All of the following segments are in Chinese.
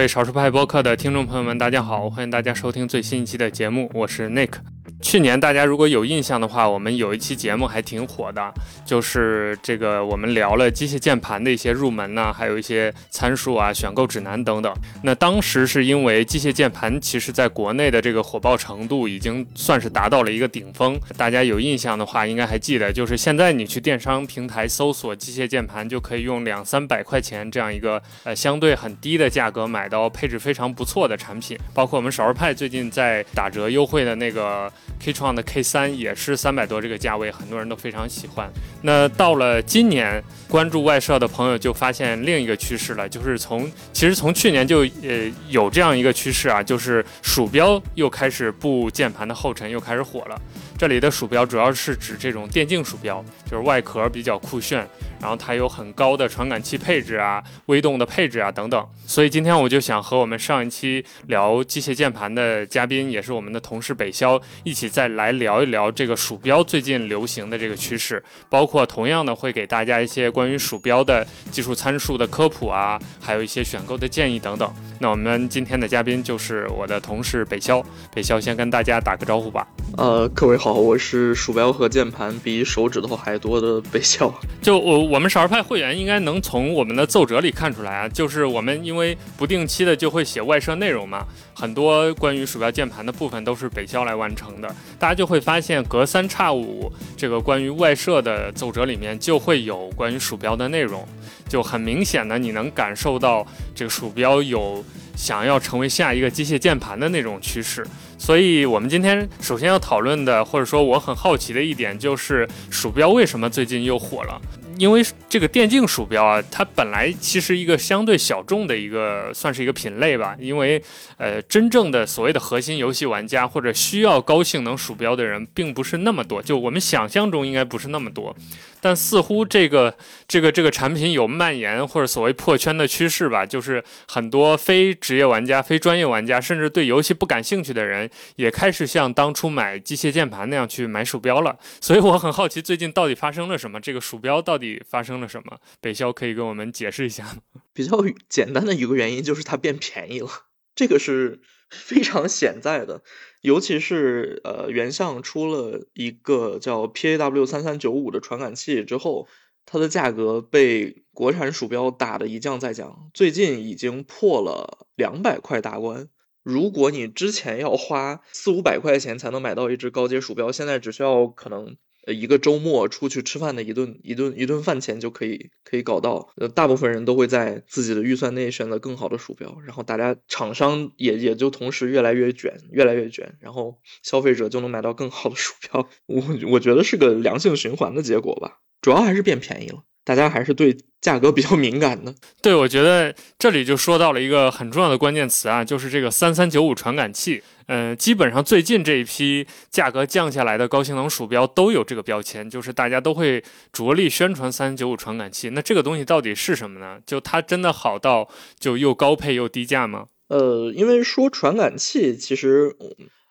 各位少数派播客的听众朋友们，大家好，欢迎大家收听最新一期的节目，我是 Nick。去年大家如果有印象的话，我们有一期节目还挺火的，就是这个我们聊了机械键盘的一些入门呢，还有一些参数啊、选购指南等等。那当时是因为机械键盘其实在国内的这个火爆程度已经算是达到了一个顶峰。大家有印象的话，应该还记得，就是现在你去电商平台搜索机械键盘，就可以用两三百块钱这样一个呃相对很低的价格买到配置非常不错的产品，包括我们少儿派最近在打折优惠的那个。K 创的 K 三也是三百多这个价位，很多人都非常喜欢。那到了今年，关注外设的朋友就发现另一个趋势了，就是从其实从去年就呃有这样一个趋势啊，就是鼠标又开始步键盘的后尘，又开始火了。这里的鼠标主要是指这种电竞鼠标，就是外壳比较酷炫，然后它有很高的传感器配置啊、微动的配置啊等等。所以今天我就想和我们上一期聊机械键盘的嘉宾，也是我们的同事北肖，一起再来聊一聊这个鼠标最近流行的这个趋势，包括同样的会给大家一些关于鼠标的技术参数的科普啊，还有一些选购的建议等等。那我们今天的嘉宾就是我的同事北肖，北肖先跟大家打个招呼吧。呃，各位好，我是鼠标和键盘比手指头还多的北肖。就我我们少儿派会员应该能从我们的奏折里看出来啊，就是我们因为不定期的就会写外设内容嘛，很多关于鼠标键盘的部分都是北肖来完成的，大家就会发现隔三差五这个关于外设的奏折里面就会有关于鼠标的内容，就很明显的你能感受到这个鼠标有想要成为下一个机械键盘的那种趋势。所以，我们今天首先要讨论的，或者说我很好奇的一点，就是鼠标为什么最近又火了？因为这个电竞鼠标啊，它本来其实一个相对小众的一个，算是一个品类吧。因为，呃，真正的所谓的核心游戏玩家或者需要高性能鼠标的人，并不是那么多。就我们想象中应该不是那么多。但似乎这个这个这个产品有蔓延或者所谓破圈的趋势吧，就是很多非职业玩家、非专业玩家，甚至对游戏不感兴趣的人，也开始像当初买机械键盘那样去买鼠标了。所以我很好奇，最近到底发生了什么？这个鼠标到底发生了什么？北肖可以跟我们解释一下吗？比较简单的一个原因就是它变便宜了，这个是非常显在的。尤其是呃，原相出了一个叫 PAW 三三九五的传感器之后，它的价格被国产鼠标打的一降再降，最近已经破了两百块大关。如果你之前要花四五百块钱才能买到一只高阶鼠标，现在只需要可能。呃，一个周末出去吃饭的一顿一顿一顿饭钱就可以可以搞到。呃，大部分人都会在自己的预算内选择更好的鼠标，然后大家厂商也也就同时越来越卷，越来越卷，然后消费者就能买到更好的鼠标。我我觉得是个良性循环的结果吧，主要还是变便宜了。大家还是对价格比较敏感的。对，我觉得这里就说到了一个很重要的关键词啊，就是这个三三九五传感器。嗯，基本上最近这一批价格降下来的高性能鼠标都有这个标签，就是大家都会着力宣传三三九五传感器。那这个东西到底是什么呢？就它真的好到就又高配又低价吗？呃，因为说传感器，其实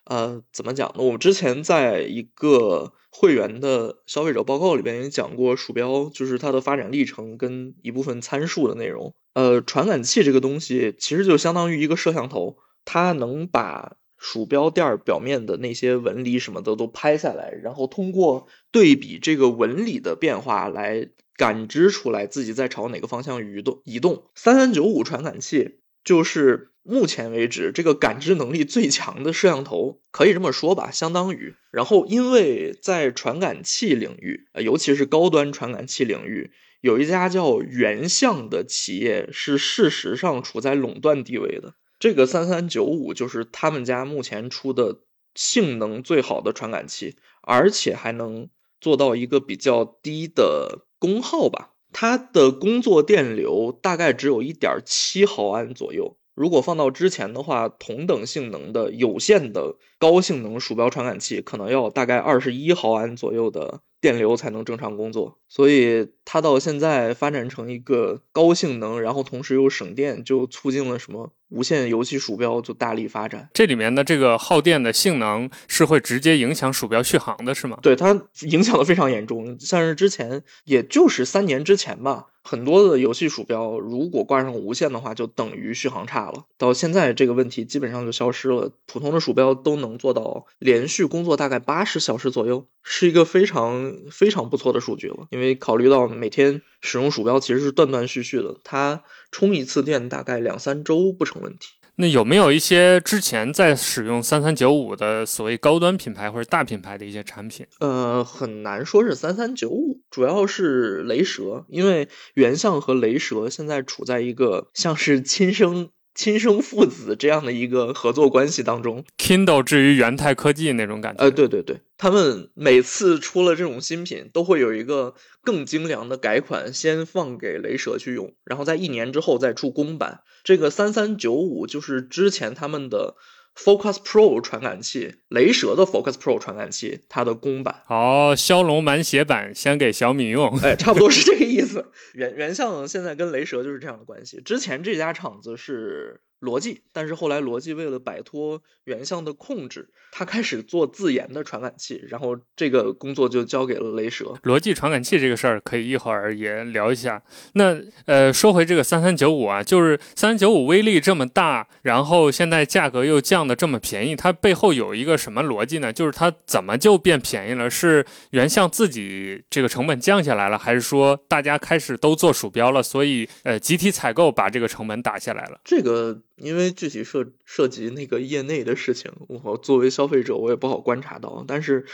呃怎么讲呢？我们之前在一个。会员的消费者报告里边也讲过，鼠标就是它的发展历程跟一部分参数的内容。呃，传感器这个东西其实就相当于一个摄像头，它能把鼠标垫表面的那些纹理什么的都拍下来，然后通过对比这个纹理的变化来感知出来自己在朝哪个方向移动。移动三三九五传感器就是。目前为止，这个感知能力最强的摄像头，可以这么说吧，相当于。然后，因为在传感器领域，尤其是高端传感器领域，有一家叫原相的企业是事实上处在垄断地位的。这个三三九五就是他们家目前出的性能最好的传感器，而且还能做到一个比较低的功耗吧。它的工作电流大概只有一点七毫安左右。如果放到之前的话，同等性能的有线的高性能鼠标传感器，可能要大概二十一毫安左右的电流才能正常工作。所以它到现在发展成一个高性能，然后同时又省电，就促进了什么无线游戏鼠标就大力发展。这里面的这个耗电的性能是会直接影响鼠标续航的，是吗？对，它影响的非常严重。像是之前，也就是三年之前吧。很多的游戏鼠标如果挂上无线的话，就等于续航差了。到现在这个问题基本上就消失了，普通的鼠标都能做到连续工作大概八十小时左右，是一个非常非常不错的数据了。因为考虑到每天使用鼠标其实是断断续续的，它充一次电大概两三周不成问题。那有没有一些之前在使用三三九五的所谓高端品牌或者大品牌的一些产品？呃，很难说是三三九五，主要是雷蛇，因为原相和雷蛇现在处在一个像是亲生。亲生父子这样的一个合作关系当中，Kindle 至于元泰科技那种感觉。呃，对对对，他们每次出了这种新品，都会有一个更精良的改款，先放给雷蛇去用，然后在一年之后再出公版。这个三三九五就是之前他们的。Focus Pro 传感器，雷蛇的 Focus Pro 传感器，它的公版哦，骁龙满血版先给小米用，哎，差不多是这个意思。原原相现在跟雷蛇就是这样的关系，之前这家厂子是。罗技，但是后来逻辑为了摆脱原相的控制，他开始做自研的传感器，然后这个工作就交给了雷蛇。逻辑传感器这个事儿可以一会儿也聊一下。那呃，说回这个三三九五啊，就是三三九五威力这么大，然后现在价格又降的这么便宜，它背后有一个什么逻辑呢？就是它怎么就变便宜了？是原相自己这个成本降下来了，还是说大家开始都做鼠标了，所以呃集体采购把这个成本打下来了？这个。因为具体涉涉及那个业内的事情，我作为消费者我也不好观察到，但是。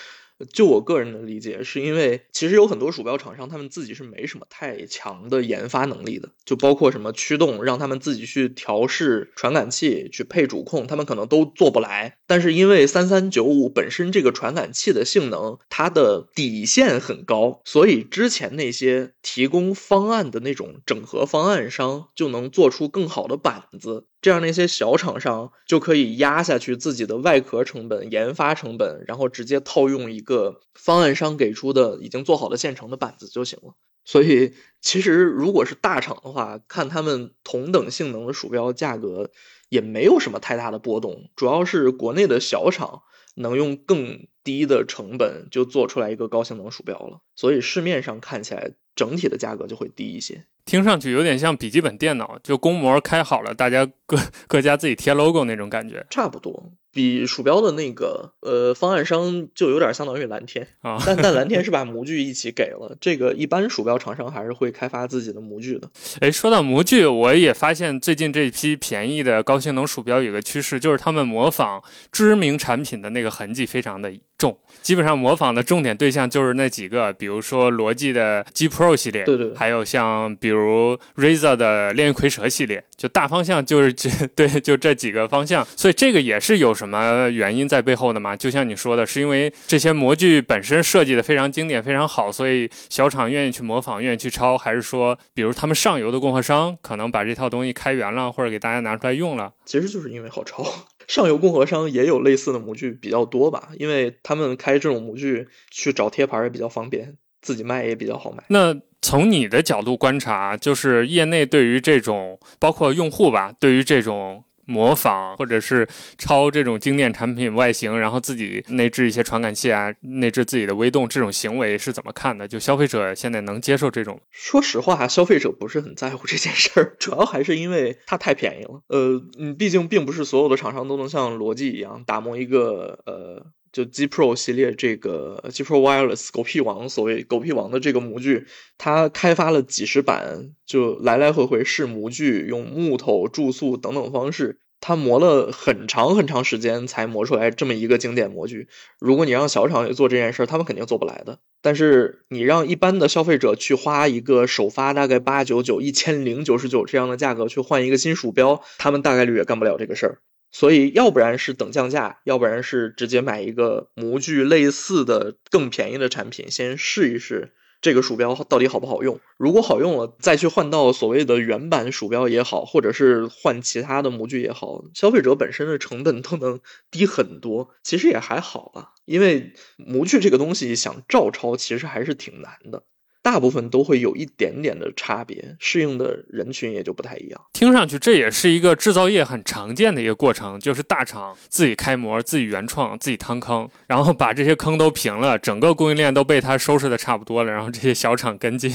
就我个人的理解，是因为其实有很多鼠标厂商，他们自己是没什么太强的研发能力的，就包括什么驱动，让他们自己去调试传感器、去配主控，他们可能都做不来。但是因为三三九五本身这个传感器的性能，它的底线很高，所以之前那些提供方案的那种整合方案商就能做出更好的板子。这样那些小厂商就可以压下去自己的外壳成本、研发成本，然后直接套用一个方案商给出的已经做好的现成的板子就行了。所以，其实如果是大厂的话，看他们同等性能的鼠标价格也没有什么太大的波动，主要是国内的小厂能用更低的成本就做出来一个高性能鼠标了，所以市面上看起来整体的价格就会低一些。听上去有点像笔记本电脑，就公模开好了，大家各各家自己贴 logo 那种感觉，差不多。比鼠标的那个呃方案商就有点相当于蓝天啊，但但蓝天是把模具一起给了，这个一般鼠标厂商还是会开发自己的模具的。哎，说到模具，我也发现最近这批便宜的高性能鼠标有个趋势，就是他们模仿知名产品的那个痕迹非常的重，基本上模仿的重点对象就是那几个，比如说罗技的 G Pro 系列，对对，还有像比如 Razer 的炼狱蝰蛇系列，就大方向就是这 对，就这几个方向，所以这个也是有什么。什么原因在背后的吗？就像你说的，是因为这些模具本身设计的非常经典、非常好，所以小厂愿意去模仿、愿意去抄，还是说，比如他们上游的供货商可能把这套东西开源了，或者给大家拿出来用了？其实就是因为好抄，上游供货商也有类似的模具比较多吧，因为他们开这种模具去找贴牌也比较方便，自己卖也比较好卖。那从你的角度观察，就是业内对于这种，包括用户吧，对于这种。模仿或者是抄这种经典产品外形，然后自己内置一些传感器啊，内置自己的微动，这种行为是怎么看的？就消费者现在能接受这种？说实话，消费者不是很在乎这件事儿，主要还是因为它太便宜了。呃，嗯，毕竟并不是所有的厂商都能像罗技一样打磨一个呃，就 G Pro 系列这个 G Pro Wireless 狗屁王，所谓狗屁王的这个模具，它开发了几十版，就来来回回试模具，用木头、注塑等等方式。他磨了很长很长时间才磨出来这么一个经典模具。如果你让小厂去做这件事，他们肯定做不来的。但是你让一般的消费者去花一个首发大概八九九、一千零九十九这样的价格去换一个新鼠标，他们大概率也干不了这个事儿。所以，要不然是等降价，要不然是直接买一个模具类似的更便宜的产品，先试一试这个鼠标到底好不好用。如果好用了，再去换到所谓的原版鼠标也好，或者是换其他的模具也好，消费者本身的成本都能低很多。其实也还好吧，因为模具这个东西想照抄，其实还是挺难的。大部分都会有一点点的差别，适应的人群也就不太一样。听上去这也是一个制造业很常见的一个过程，就是大厂自己开模、自己原创、自己趟坑，然后把这些坑都平了，整个供应链都被他收拾的差不多了，然后这些小厂跟进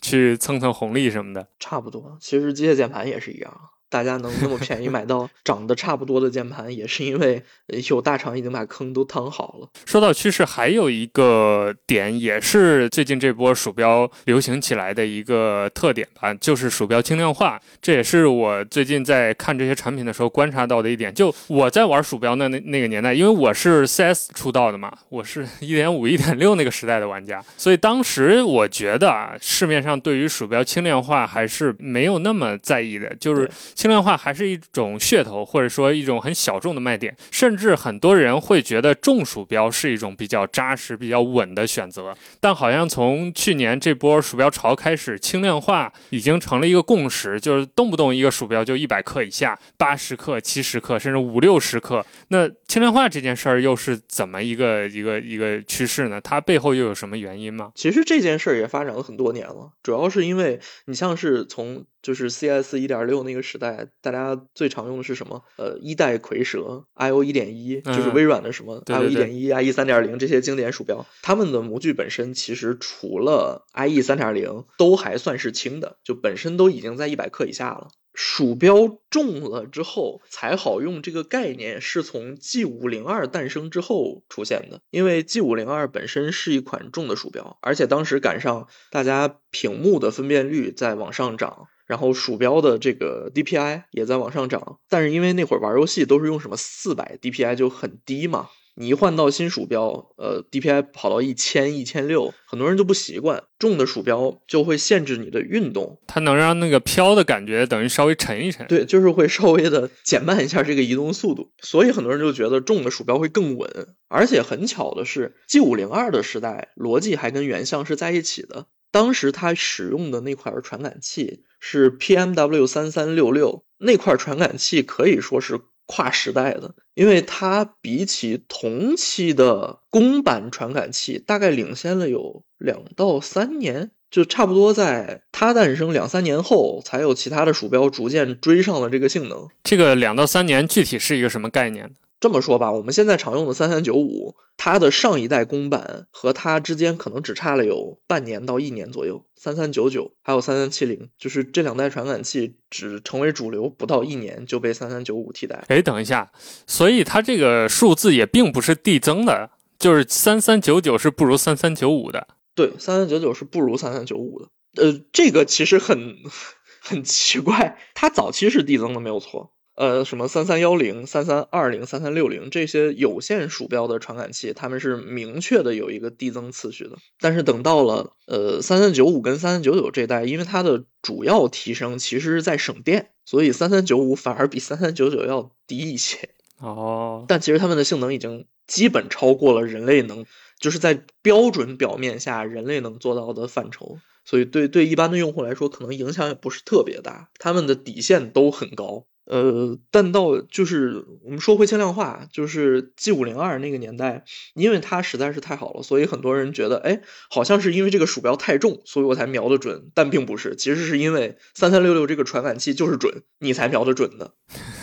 去蹭蹭红利什么的。差不多，其实机械键盘也是一样。大家能那么便宜买到 长得差不多的键盘，也是因为有大厂已经把坑都趟好了。说到趋势，还有一个点也是最近这波鼠标流行起来的一个特点吧，就是鼠标轻量化。这也是我最近在看这些产品的时候观察到的一点。就我在玩鼠标的那那个年代，因为我是 CS 出道的嘛，我是一点五、一点六那个时代的玩家，所以当时我觉得啊，市面上对于鼠标轻量化还是没有那么在意的，就是。轻量化还是一种噱头，或者说一种很小众的卖点，甚至很多人会觉得重鼠标是一种比较扎实、比较稳的选择。但好像从去年这波鼠标潮开始，轻量化已经成了一个共识，就是动不动一个鼠标就一百克以下、八十克、七十克，甚至五六十克。那轻量化这件事儿又是怎么一个一个一个趋势呢？它背后又有什么原因吗？其实这件事儿也发展了很多年了，主要是因为你像是从。就是 CS 一点六那个时代，大家最常用的是什么？呃，一代蝰蛇 IO 一点一，就是微软的什么 IO 一点一、IE 三点零这些经典鼠标，它们的模具本身其实除了 IE 三点零，都还算是轻的，就本身都已经在一百克以下了。鼠标重了之后才好用，这个概念是从 G 五零二诞生之后出现的。因为 G 五零二本身是一款重的鼠标，而且当时赶上大家屏幕的分辨率在往上涨。然后鼠标的这个 DPI 也在往上涨，但是因为那会儿玩游戏都是用什么四百 DPI 就很低嘛，你一换到新鼠标，呃，DPI 跑到一千、一千六，很多人就不习惯。重的鼠标就会限制你的运动，它能让那个飘的感觉等于稍微沉一沉。对，就是会稍微的减慢一下这个移动速度，所以很多人就觉得重的鼠标会更稳。而且很巧的是，G 五零二的时代，逻辑还跟原像是在一起的。当时它使用的那块传感器是 PMW 三三六六，那块传感器可以说是跨时代的，因为它比起同期的公版传感器，大概领先了有两到三年，就差不多在它诞生两三年后，才有其他的鼠标逐渐追上了这个性能。这个两到三年具体是一个什么概念？这么说吧，我们现在常用的三三九五，它的上一代公版和它之间可能只差了有半年到一年左右。三三九九还有三三七零，就是这两代传感器只成为主流不到一年就被三三九五替代。哎，等一下，所以它这个数字也并不是递增的，就是三三九九是不如三三九五的。对，三三九九是不如三三九五的。呃，这个其实很 很奇怪，它早期是递增的，没有错。呃，什么三三幺零、三三二零、三三六零这些有线鼠标的传感器，它们是明确的有一个递增次序的。但是等到了呃三三九五跟三三九九这代，因为它的主要提升其实是在省电，所以三三九五反而比三三九九要低一些。哦，但其实它们的性能已经基本超过了人类能，就是在标准表面下人类能做到的范畴。所以对对一般的用户来说，可能影响也不是特别大。他们的底线都很高。呃，但到就是我们说回轻量化，就是 G 五零二那个年代，因为它实在是太好了，所以很多人觉得，哎，好像是因为这个鼠标太重，所以我才瞄得准，但并不是，其实是因为三三六六这个传感器就是准，你才瞄得准的。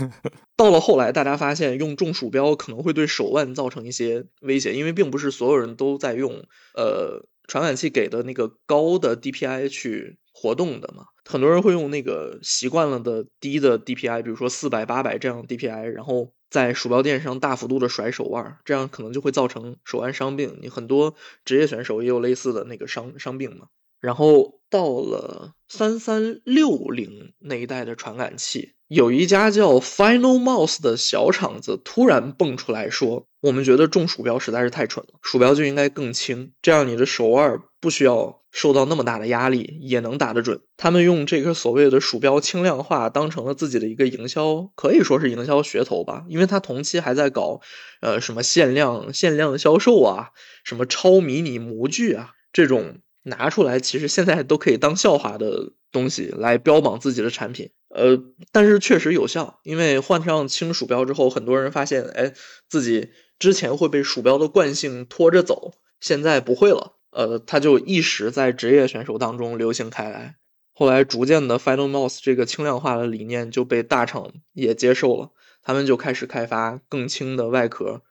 到了后来，大家发现用重鼠标可能会对手腕造成一些威胁，因为并不是所有人都在用呃传感器给的那个高的 DPI 去。活动的嘛，很多人会用那个习惯了的低的 DPI，比如说四百、八百这样 DPI，然后在鼠标垫上大幅度的甩手腕，这样可能就会造成手腕伤病。你很多职业选手也有类似的那个伤伤病嘛。然后到了三三六零那一代的传感器。有一家叫 Final Mouse 的小厂子突然蹦出来说：“我们觉得重鼠标实在是太蠢了，鼠标就应该更轻，这样你的手腕不需要受到那么大的压力，也能打得准。”他们用这个所谓的鼠标轻量化当成了自己的一个营销，可以说是营销噱头吧。因为他同期还在搞，呃，什么限量限量销售啊，什么超迷你模具啊，这种拿出来，其实现在都可以当笑话的东西来标榜自己的产品。呃，但是确实有效，因为换上轻鼠标之后，很多人发现，哎，自己之前会被鼠标的惯性拖着走，现在不会了。呃，它就一时在职业选手当中流行开来。后来逐渐的，Final Mouse 这个轻量化的理念就被大厂也接受了，他们就开始开发更轻的外壳。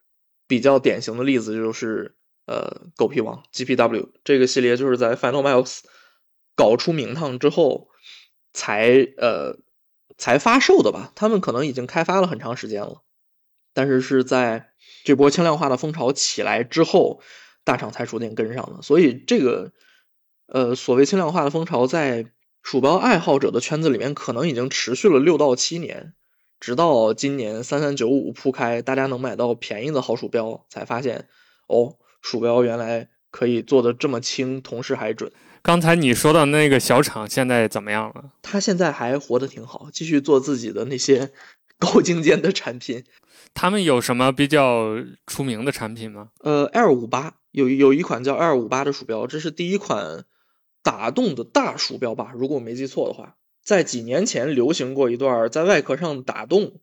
比较典型的例子就是，呃，狗皮王 GPW 这个系列就是在 Final Mouse 搞出名堂之后才呃才发售的吧？他们可能已经开发了很长时间了，但是是在这波轻量化的风潮起来之后，大厂才逐渐跟上的。所以这个呃所谓轻量化的风潮，在鼠标爱好者的圈子里面，可能已经持续了六到七年。直到今年三三九五铺开，大家能买到便宜的好鼠标，才发现哦，鼠标原来可以做的这么轻，同时还准。刚才你说的那个小厂现在怎么样了？他现在还活得挺好，继续做自己的那些高精尖的产品。他们有什么比较出名的产品吗？呃，L 五八有有一款叫 L 五八的鼠标，这是第一款打洞的大鼠标吧？如果我没记错的话。在几年前流行过一段在外壳上打洞，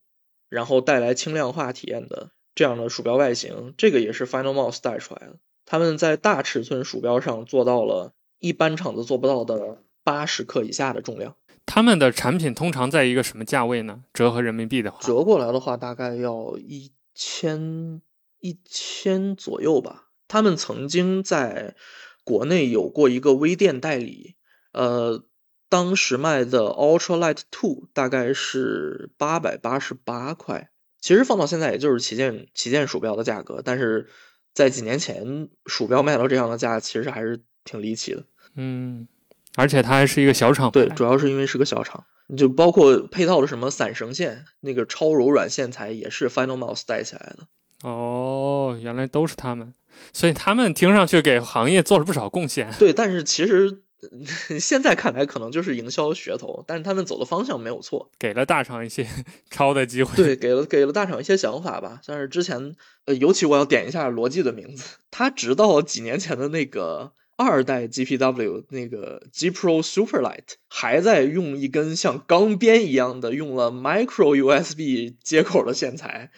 然后带来轻量化体验的这样的鼠标外形，这个也是 Final Mouse 带出来的。他们在大尺寸鼠标上做到了一般厂子做不到的八十克以下的重量。他们的产品通常在一个什么价位呢？折合人民币的话，折过来的话大概要一千一千左右吧。他们曾经在国内有过一个微店代理，呃。当时卖的 Ultralight Two 大概是八百八十八块，其实放到现在也就是旗舰旗舰鼠标的价格，但是在几年前鼠标卖到这样的价，其实还是挺离奇的。嗯，而且它还是一个小厂，对，主要是因为是个小厂，就包括配套的什么散绳线，那个超柔软线材也是 Final Mouse 带起来的。哦，原来都是他们，所以他们听上去给行业做了不少贡献。对，但是其实。现在看来可能就是营销噱头，但是他们走的方向没有错，给了大厂一些 抄的机会。对，给了给了大厂一些想法吧。但是之前，呃，尤其我要点一下罗技的名字，他直到几年前的那个二代 GPW 那个 G Pro Superlight 还在用一根像钢鞭一样的用了 Micro USB 接口的线材，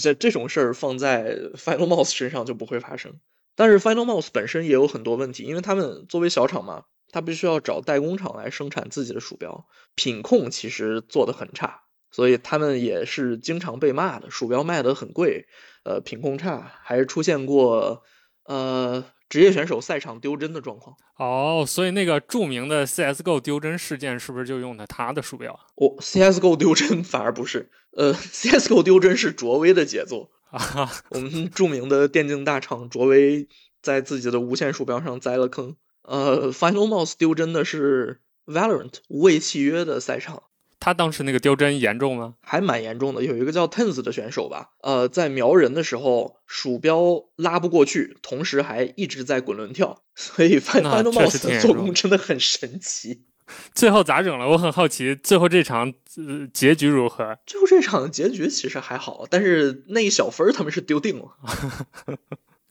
这这种事儿放在 Final Mouse 身上就不会发生。但是 Final Mouse 本身也有很多问题，因为他们作为小厂嘛。他必须要找代工厂来生产自己的鼠标，品控其实做的很差，所以他们也是经常被骂的。鼠标卖的很贵，呃，品控差，还出现过呃职业选手赛场丢帧的状况。哦，所以那个著名的 CSGO 丢帧事件是不是就用的他的鼠标？哦，CSGO 丢帧 反而不是，呃，CSGO 丢帧是卓威的杰作啊。我们著名的电竞大厂卓威在自己的无线鼠标上栽了坑。呃，Final Mouse 丢帧的是 Valorant 无畏契约的赛场，他当时那个丢帧严重吗？还蛮严重的。有一个叫 Tens 的选手吧，呃，在瞄人的时候鼠标拉不过去，同时还一直在滚轮跳，所以 Final Mouse 的做工真的很神奇。最后咋整了？我很好奇，最后这场结局如何？最后这场结局其实还好，但是那一小分他们是丢定了。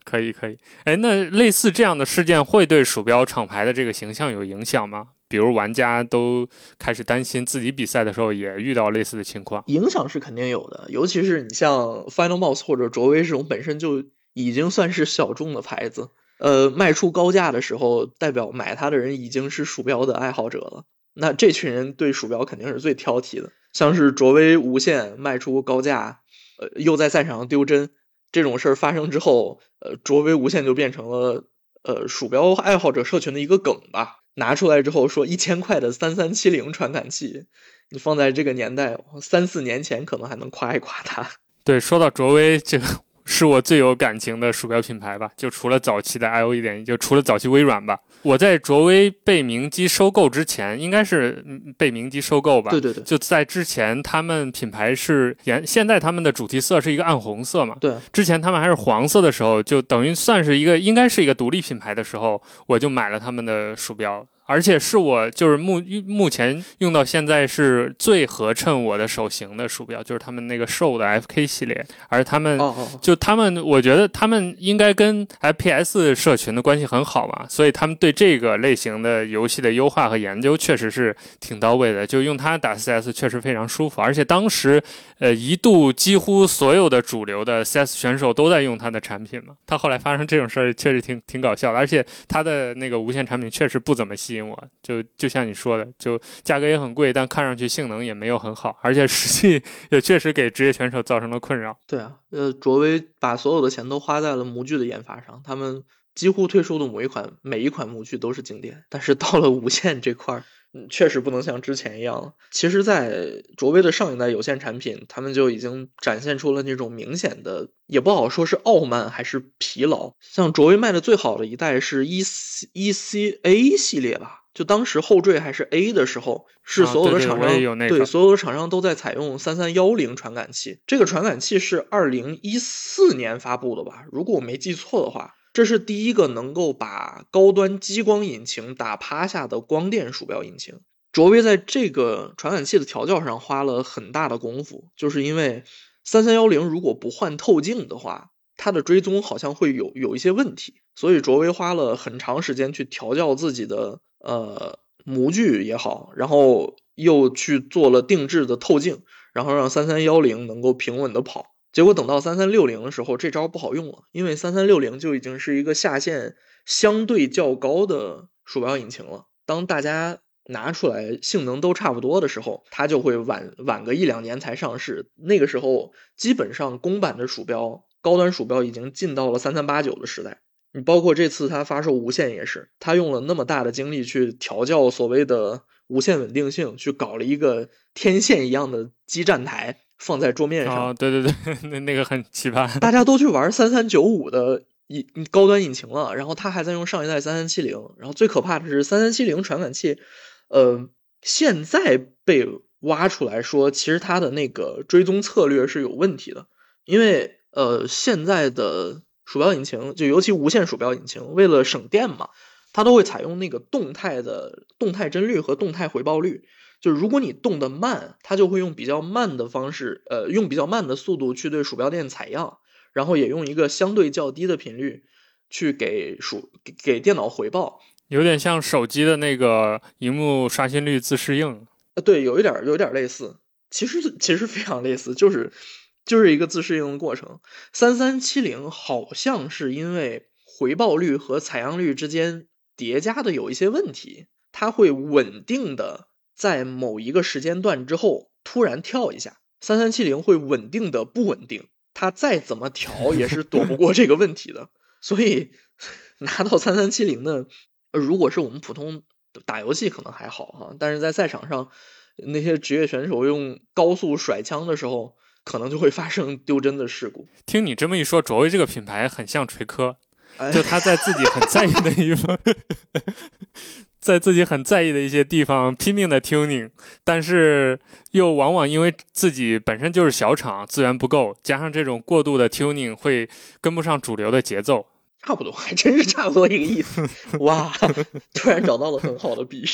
可以可以，哎，那类似这样的事件会对鼠标厂牌的这个形象有影响吗？比如玩家都开始担心自己比赛的时候也遇到类似的情况，影响是肯定有的。尤其是你像 Final Mouse 或者卓威这种本身就已经算是小众的牌子，呃，卖出高价的时候，代表买它的人已经是鼠标的爱好者了。那这群人对鼠标肯定是最挑剔的。像是卓威无线卖出高价，呃，又在赛场上丢帧。这种事儿发生之后，呃，卓威无线就变成了呃鼠标爱好者社群的一个梗吧。拿出来之后说一千块的三三七零传感器，你放在这个年代，三四年前可能还能夸一夸它。对，说到卓威这个。是我最有感情的鼠标品牌吧，就除了早期的 I O 一点，就除了早期微软吧。我在卓威被明基收购之前，应该是被明基收购吧？对对对，就在之前，他们品牌是原现在他们的主题色是一个暗红色嘛？对，之前他们还是黄色的时候，就等于算是一个应该是一个独立品牌的时候，我就买了他们的鼠标。而且是我就是目目前用到现在是最合衬我的手型的鼠标，就是他们那个瘦的 FK 系列。而他们就他们，我觉得他们应该跟 FPS 社群的关系很好嘛，所以他们对这个类型的游戏的优化和研究确实是挺到位的。就用它打 CS 确实非常舒服，而且当时呃一度几乎所有的主流的 CS 选手都在用它的产品嘛。他后来发生这种事儿，确实挺挺搞笑的。而且它的那个无线产品确实不怎么吸引我，就就像你说的，就价格也很贵，但看上去性能也没有很好，而且实际也确实给职业选手造成了困扰。对啊，呃，卓威把所有的钱都花在了模具的研发上，他们几乎推出的某一款每一款模具都是经典，但是到了无线这块儿，嗯，确实不能像之前一样了。其实，在卓威的上一代有线产品，他们就已经展现出了那种明显的，也不好说是傲慢还是疲劳。像卓威卖的最好的一代是 E C E C A 系列吧。就当时后缀还是 A 的时候，是所有的厂商对所有的厂商都在采用三三幺零传感器。这个传感器是二零一四年发布的吧？如果我没记错的话，这是第一个能够把高端激光引擎打趴下的光电鼠标引擎。卓威在这个传感器的调教上花了很大的功夫，就是因为三三幺零如果不换透镜的话，它的追踪好像会有有一些问题，所以卓威花了很长时间去调教自己的。呃，模具也好，然后又去做了定制的透镜，然后让三三幺零能够平稳的跑。结果等到三三六零的时候，这招不好用了，因为三三六零就已经是一个下限相对较高的鼠标引擎了。当大家拿出来性能都差不多的时候，它就会晚晚个一两年才上市。那个时候，基本上公版的鼠标、高端鼠标已经进到了三三八九的时代。你包括这次它发售无线也是，它用了那么大的精力去调教所谓的无线稳定性，去搞了一个天线一样的基站台放在桌面上。哦，对对对，那那个很奇葩。大家都去玩三三九五的引高端引擎了，然后他还在用上一代三三七零。然后最可怕的是三三七零传感器，呃，现在被挖出来说，其实它的那个追踪策略是有问题的，因为呃现在的。鼠标引擎就尤其无线鼠标引擎，为了省电嘛，它都会采用那个动态的动态帧率和动态回报率。就是如果你动的慢，它就会用比较慢的方式，呃，用比较慢的速度去对鼠标垫采样，然后也用一个相对较低的频率去给鼠给电脑回报，有点像手机的那个荧幕刷新率自适应。呃，对，有一点有点类似，其实其实非常类似，就是。就是一个自适应的过程。三三七零好像是因为回报率和采样率之间叠加的有一些问题，它会稳定的在某一个时间段之后突然跳一下。三三七零会稳定的不稳定，它再怎么调 也是躲不过这个问题的。所以 拿到三三七零的，如果是我们普通打游戏可能还好哈，但是在赛场上那些职业选手用高速甩枪的时候。可能就会发生丢帧的事故。听你这么一说，卓威这个品牌很像锤科，就他在自己很在意的地方，在自己很在意的一些地方拼命的 tuning，但是又往往因为自己本身就是小厂，资源不够，加上这种过度的 tuning 会跟不上主流的节奏。差不多，还真是差不多一个意思。哇，突然找到了很好的比喻。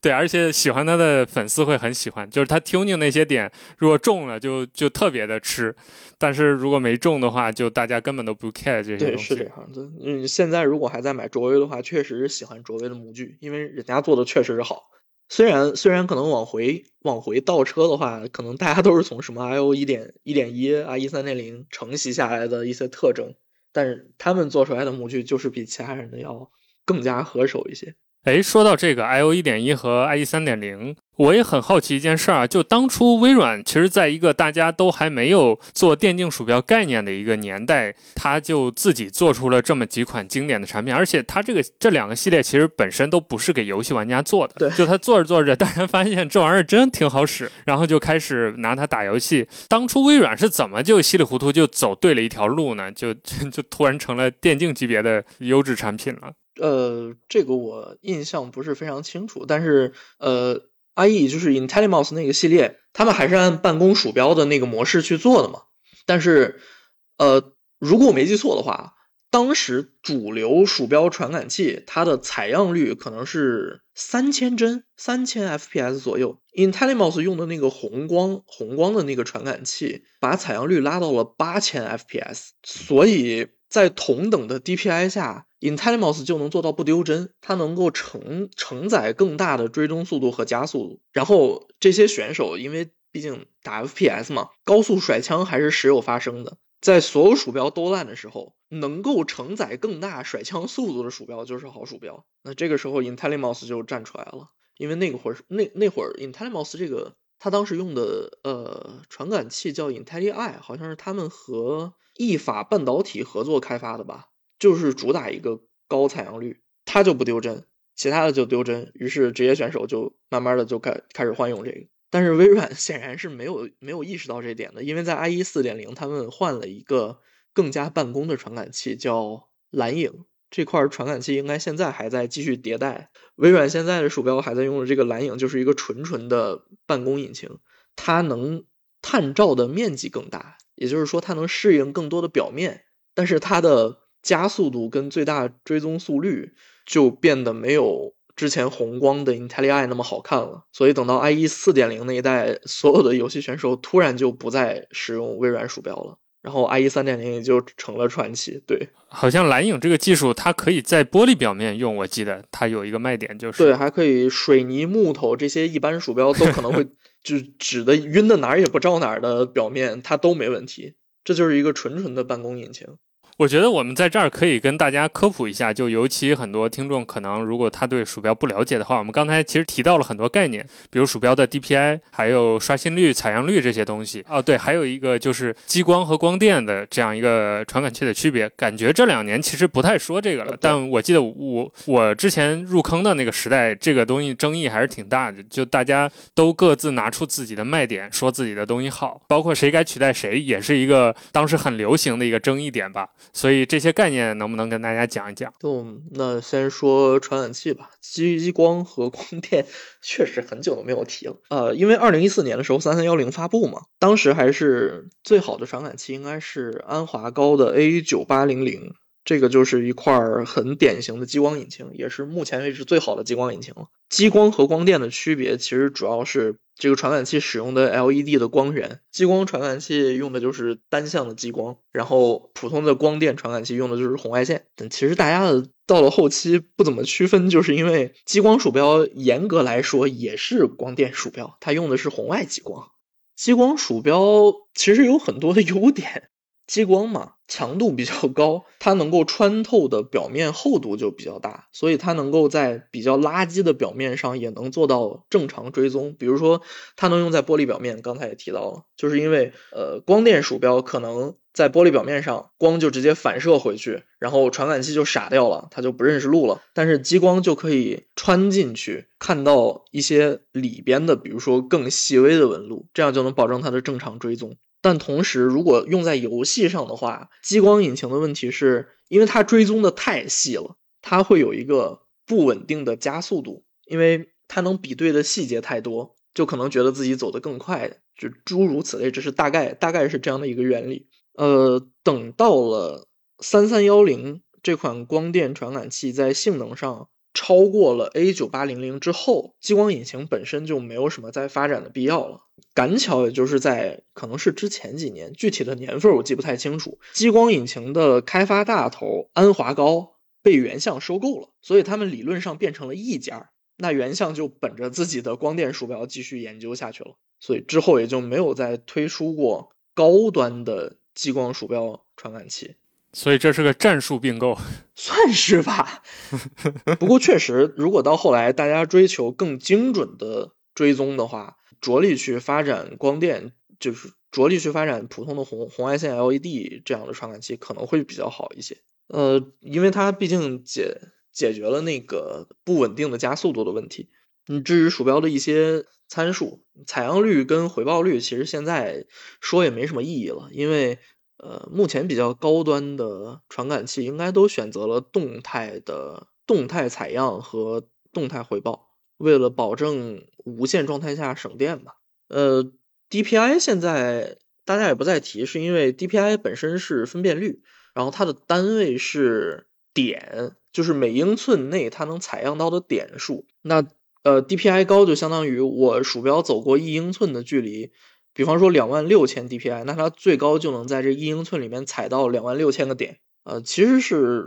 对，而且喜欢他的粉丝会很喜欢，就是他 tuning 那些点，如果中了就就特别的吃，但是如果没中的话，就大家根本都不 care 这些对，是这样的。嗯，现在如果还在买卓威的话，确实是喜欢卓威的模具，因为人家做的确实是好。虽然虽然可能往回往回倒车的话，可能大家都是从什么 I O 一点一点一啊一三点零承袭下来的一些特征，但是他们做出来的模具就是比其他人的要更加合手一些。哎，说到这个 I O 一点一和 I E 三点零，我也很好奇一件事儿啊，就当初微软其实在一个大家都还没有做电竞鼠标概念的一个年代，它就自己做出了这么几款经典的产品，而且它这个这两个系列其实本身都不是给游戏玩家做的，对，就它做着做着，大家发现这玩意儿真挺好使，然后就开始拿它打游戏。当初微软是怎么就稀里糊涂就走对了一条路呢？就就突然成了电竞级别的优质产品了？呃，这个我印象不是非常清楚，但是呃，IE 就是 IntelliMouse 那个系列，他们还是按办公鼠标的那个模式去做的嘛。但是呃，如果我没记错的话，当时主流鼠标传感器它的采样率可能是三千帧，三千 FPS 左右。IntelliMouse 用的那个红光红光的那个传感器，把采样率拉到了八千 FPS，所以在同等的 DPI 下，IntelliMouse 就能做到不丢帧，它能够承承载更大的追踪速度和加速度。然后这些选手因为毕竟打 FPS 嘛，高速甩枪还是时有发生的。在所有鼠标都烂的时候，能够承载更大甩枪速度的鼠标就是好鼠标。那这个时候，IntelliMouse 就站出来了，因为那个会儿那那会儿 IntelliMouse 这个他当时用的呃传感器叫 IntelliEye，好像是他们和意法半导体合作开发的吧，就是主打一个高采样率，它就不丢帧，其他的就丢帧。于是职业选手就慢慢的就开开始换用这个。但是微软 显然是没有没有意识到这点的，因为在 IE 四点零，他们换了一个更加办公的传感器，叫蓝影这块传感器，应该现在还在继续迭代。微软现在的鼠标还在用的这个蓝影，就是一个纯纯的办公引擎，它能探照的面积更大，也就是说它能适应更多的表面，但是它的加速度跟最大追踪速率就变得没有。之前红光的 IntelliEye 那么好看了，所以等到 IE 四点零那一代，所有的游戏选手突然就不再使用微软鼠标了，然后 IE 三点零也就成了传奇。对，好像蓝影这个技术，它可以在玻璃表面用，我记得它有一个卖点就是，对，还可以水泥、木头这些一般鼠标都可能会 就指的晕的哪儿也不着哪儿的表面，它都没问题。这就是一个纯纯的办公引擎。我觉得我们在这儿可以跟大家科普一下，就尤其很多听众可能如果他对鼠标不了解的话，我们刚才其实提到了很多概念，比如鼠标的 DPI，还有刷新率、采样率这些东西。哦，对，还有一个就是激光和光电的这样一个传感器的区别。感觉这两年其实不太说这个了，但我记得我我之前入坑的那个时代，这个东西争议还是挺大的，就大家都各自拿出自己的卖点，说自己的东西好，包括谁该取代谁，也是一个当时很流行的一个争议点吧。所以这些概念能不能跟大家讲一讲？就那先说传感器吧，激光和光电确实很久都没有提了。呃，因为二零一四年的时候三三幺零发布嘛，当时还是最好的传感器应该是安华高的 A 九八零零。这个就是一块很典型的激光引擎，也是目前为止最好的激光引擎了。激光和光电的区别，其实主要是这个传感器使用的 LED 的光源。激光传感器用的就是单向的激光，然后普通的光电传感器用的就是红外线。但其实大家的到了后期不怎么区分，就是因为激光鼠标严格来说也是光电鼠标，它用的是红外激光。激光鼠标其实有很多的 优点。激光嘛，强度比较高，它能够穿透的表面厚度就比较大，所以它能够在比较垃圾的表面上也能做到正常追踪。比如说，它能用在玻璃表面，刚才也提到了，就是因为呃，光电鼠标可能在玻璃表面上光就直接反射回去，然后传感器就傻掉了，它就不认识路了。但是激光就可以穿进去，看到一些里边的，比如说更细微的纹路，这样就能保证它的正常追踪。但同时，如果用在游戏上的话，激光引擎的问题是，因为它追踪的太细了，它会有一个不稳定的加速度，因为它能比对的细节太多，就可能觉得自己走得更快，就诸如此类，这是大概大概是这样的一个原理。呃，等到了三三幺零这款光电传感器在性能上。超过了 A 九八零零之后，激光引擎本身就没有什么再发展的必要了。赶巧也就是在可能是之前几年，具体的年份我记不太清楚。激光引擎的开发大头安华高被原相收购了，所以他们理论上变成了一家。那原相就本着自己的光电鼠标继续研究下去了，所以之后也就没有再推出过高端的激光鼠标传感器。所以这是个战术并购，算是吧。不过确实，如果到后来大家追求更精准的追踪的话，着力去发展光电，就是着力去发展普通的红红外线 LED 这样的传感器，可能会比较好一些。呃，因为它毕竟解解决了那个不稳定的加速度的问题。嗯至于鼠标的一些参数，采样率跟回报率，其实现在说也没什么意义了，因为。呃，目前比较高端的传感器应该都选择了动态的动态采样和动态回报，为了保证无线状态下省电吧。呃，DPI 现在大家也不再提，是因为 DPI 本身是分辨率，然后它的单位是点，就是每英寸内它能采样到的点数。那呃，DPI 高就相当于我鼠标走过一英寸的距离，比方说两万六千 DPI，那它最高就能在这一英寸里面踩到两万六千个点。呃，其实是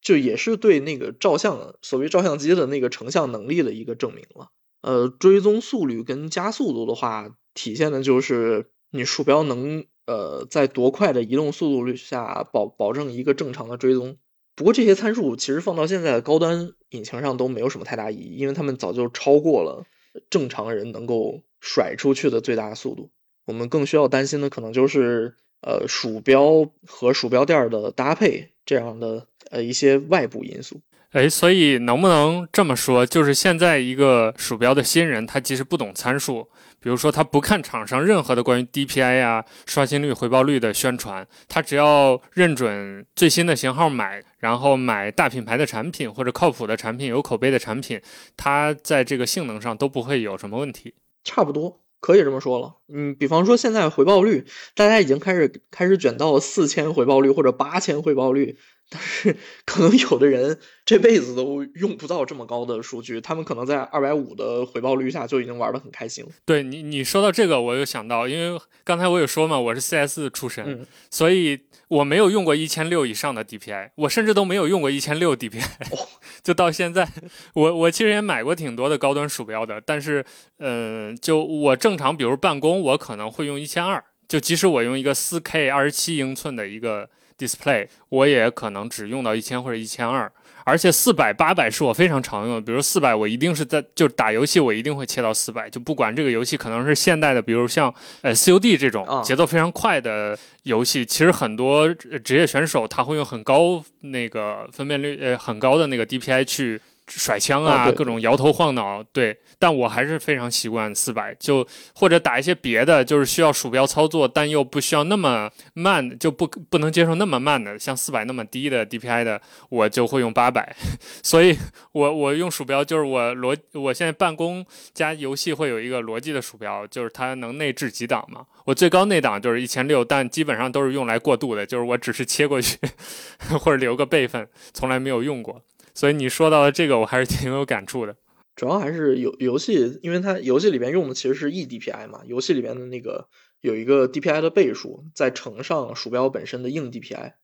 就也是对那个照相所谓照相机的那个成像能力的一个证明了。呃，追踪速率跟加速度的话，体现的就是你鼠标能呃在多快的移动速度率下保保证一个正常的追踪。不过这些参数其实放到现在的高端引擎上都没有什么太大意义，因为他们早就超过了正常人能够甩出去的最大速度。我们更需要担心的可能就是呃鼠标和鼠标垫的搭配这样的呃一些外部因素。哎，所以能不能这么说，就是现在一个鼠标的新人，他即使不懂参数，比如说他不看厂商任何的关于 DPI 啊、刷新率、回报率的宣传，他只要认准最新的型号买，然后买大品牌的产品或者靠谱的产品、有口碑的产品，他在这个性能上都不会有什么问题。差不多可以这么说了。嗯，比方说现在回报率，大家已经开始开始卷到四千回报率或者八千回报率。但是可能有的人这辈子都用不到这么高的数据，他们可能在二百五的回报率下就已经玩的很开心了。对你，你说到这个，我又想到，因为刚才我有说嘛，我是 CS 出身，所以我没有用过一千六以上的 DPI，我甚至都没有用过一千六 DPI，就到现在，我我其实也买过挺多的高端鼠标的，但是，嗯，就我正常，比如办公，我可能会用一千二，就即使我用一个四 K 二十七英寸的一个。Display 我也可能只用到一千或者一千二，而且四百八百是我非常常用的。比如四百，我一定是在就打游戏，我一定会切到四百，就不管这个游戏可能是现代的，比如像呃 COD 这种节奏非常快的游戏，其实很多职业选手他会用很高那个分辨率呃很高的那个 DPI 去。甩枪啊，各种摇头晃脑，对，但我还是非常习惯四百，就或者打一些别的，就是需要鼠标操作，但又不需要那么慢，就不不能接受那么慢的，像四百那么低的 DPI 的，我就会用八百。所以，我我用鼠标就是我逻，我现在办公加游戏会有一个逻辑的鼠标，就是它能内置几档嘛，我最高那档就是一千六，但基本上都是用来过渡的，就是我只是切过去 或者留个备份，从来没有用过。所以你说到的这个，我还是挺有感触的。主要还是游游戏，因为它游戏里边用的其实是 eDPI 嘛，游戏里边的那个有一个 DPI 的倍数，再乘上鼠标本身的硬 DPI。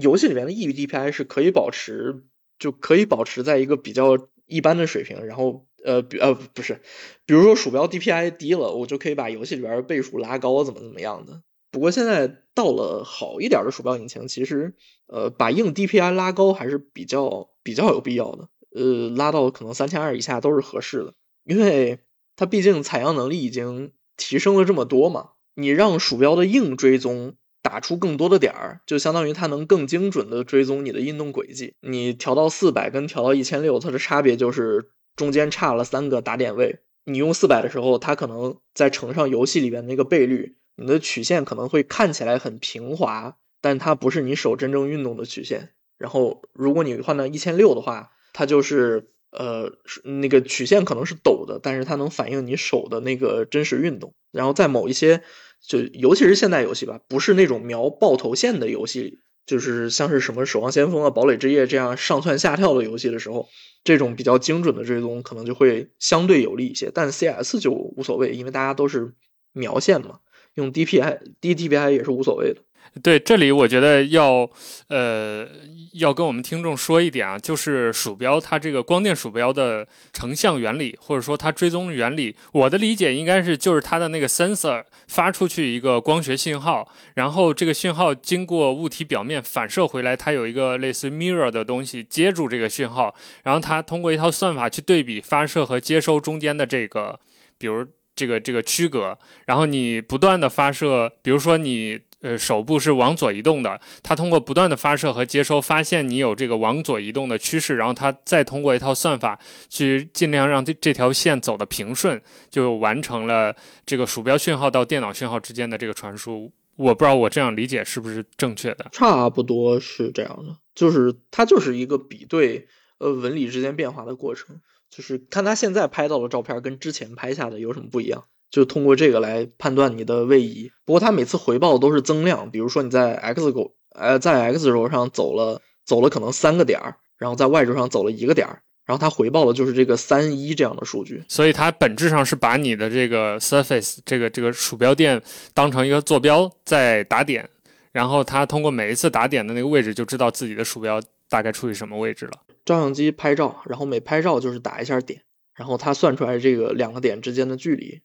游戏里边的 eDPI 是可以保持，就可以保持在一个比较一般的水平。然后呃，比呃，不是，比如说鼠标 DPI 低了，我就可以把游戏里边的倍数拉高，怎么怎么样的。不过现在到了好一点的鼠标引擎，其实呃，把硬 DPI 拉高还是比较。比较有必要的，呃，拉到可能三千二以下都是合适的，因为它毕竟采样能力已经提升了这么多嘛。你让鼠标的硬追踪打出更多的点儿，就相当于它能更精准的追踪你的运动轨迹。你调到四百跟调到一千六，它的差别就是中间差了三个打点位。你用四百的时候，它可能再乘上游戏里边那个倍率，你的曲线可能会看起来很平滑，但它不是你手真正运动的曲线。然后，如果你换到一千六的话，它就是呃，那个曲线可能是陡的，但是它能反映你手的那个真实运动。然后在某一些，就尤其是现代游戏吧，不是那种瞄爆头线的游戏，就是像是什么《守望先锋》啊、《堡垒之夜》这样上蹿下跳的游戏的时候，这种比较精准的追踪可能就会相对有利一些。但 CS 就无所谓，因为大家都是瞄线嘛，用 DPI 低 DPI 也是无所谓的。对，这里我觉得要，呃，要跟我们听众说一点啊，就是鼠标它这个光电鼠标的成像原理，或者说它追踪原理，我的理解应该是就是它的那个 sensor 发出去一个光学信号，然后这个信号经过物体表面反射回来，它有一个类似 mirror 的东西接住这个信号，然后它通过一套算法去对比发射和接收中间的这个，比如这个这个区隔，然后你不断的发射，比如说你。呃，手部是往左移动的，它通过不断的发射和接收，发现你有这个往左移动的趋势，然后它再通过一套算法去尽量让这这条线走的平顺，就完成了这个鼠标讯号到电脑讯号之间的这个传输。我不知道我这样理解是不是正确的？差不多是这样的，就是它就是一个比对呃纹理之间变化的过程，就是看它现在拍到的照片跟之前拍下的有什么不一样。就通过这个来判断你的位移。不过它每次回报都是增量，比如说你在 x 轴呃在 x 轴上走了走了可能三个点儿，然后在 y 轴上走了一个点儿，然后它回报的就是这个三一这样的数据。所以它本质上是把你的这个 surface 这个这个鼠标垫当成一个坐标在打点，然后它通过每一次打点的那个位置就知道自己的鼠标大概处于什么位置了。照相机拍照，然后每拍照就是打一下点，然后它算出来这个两个点之间的距离。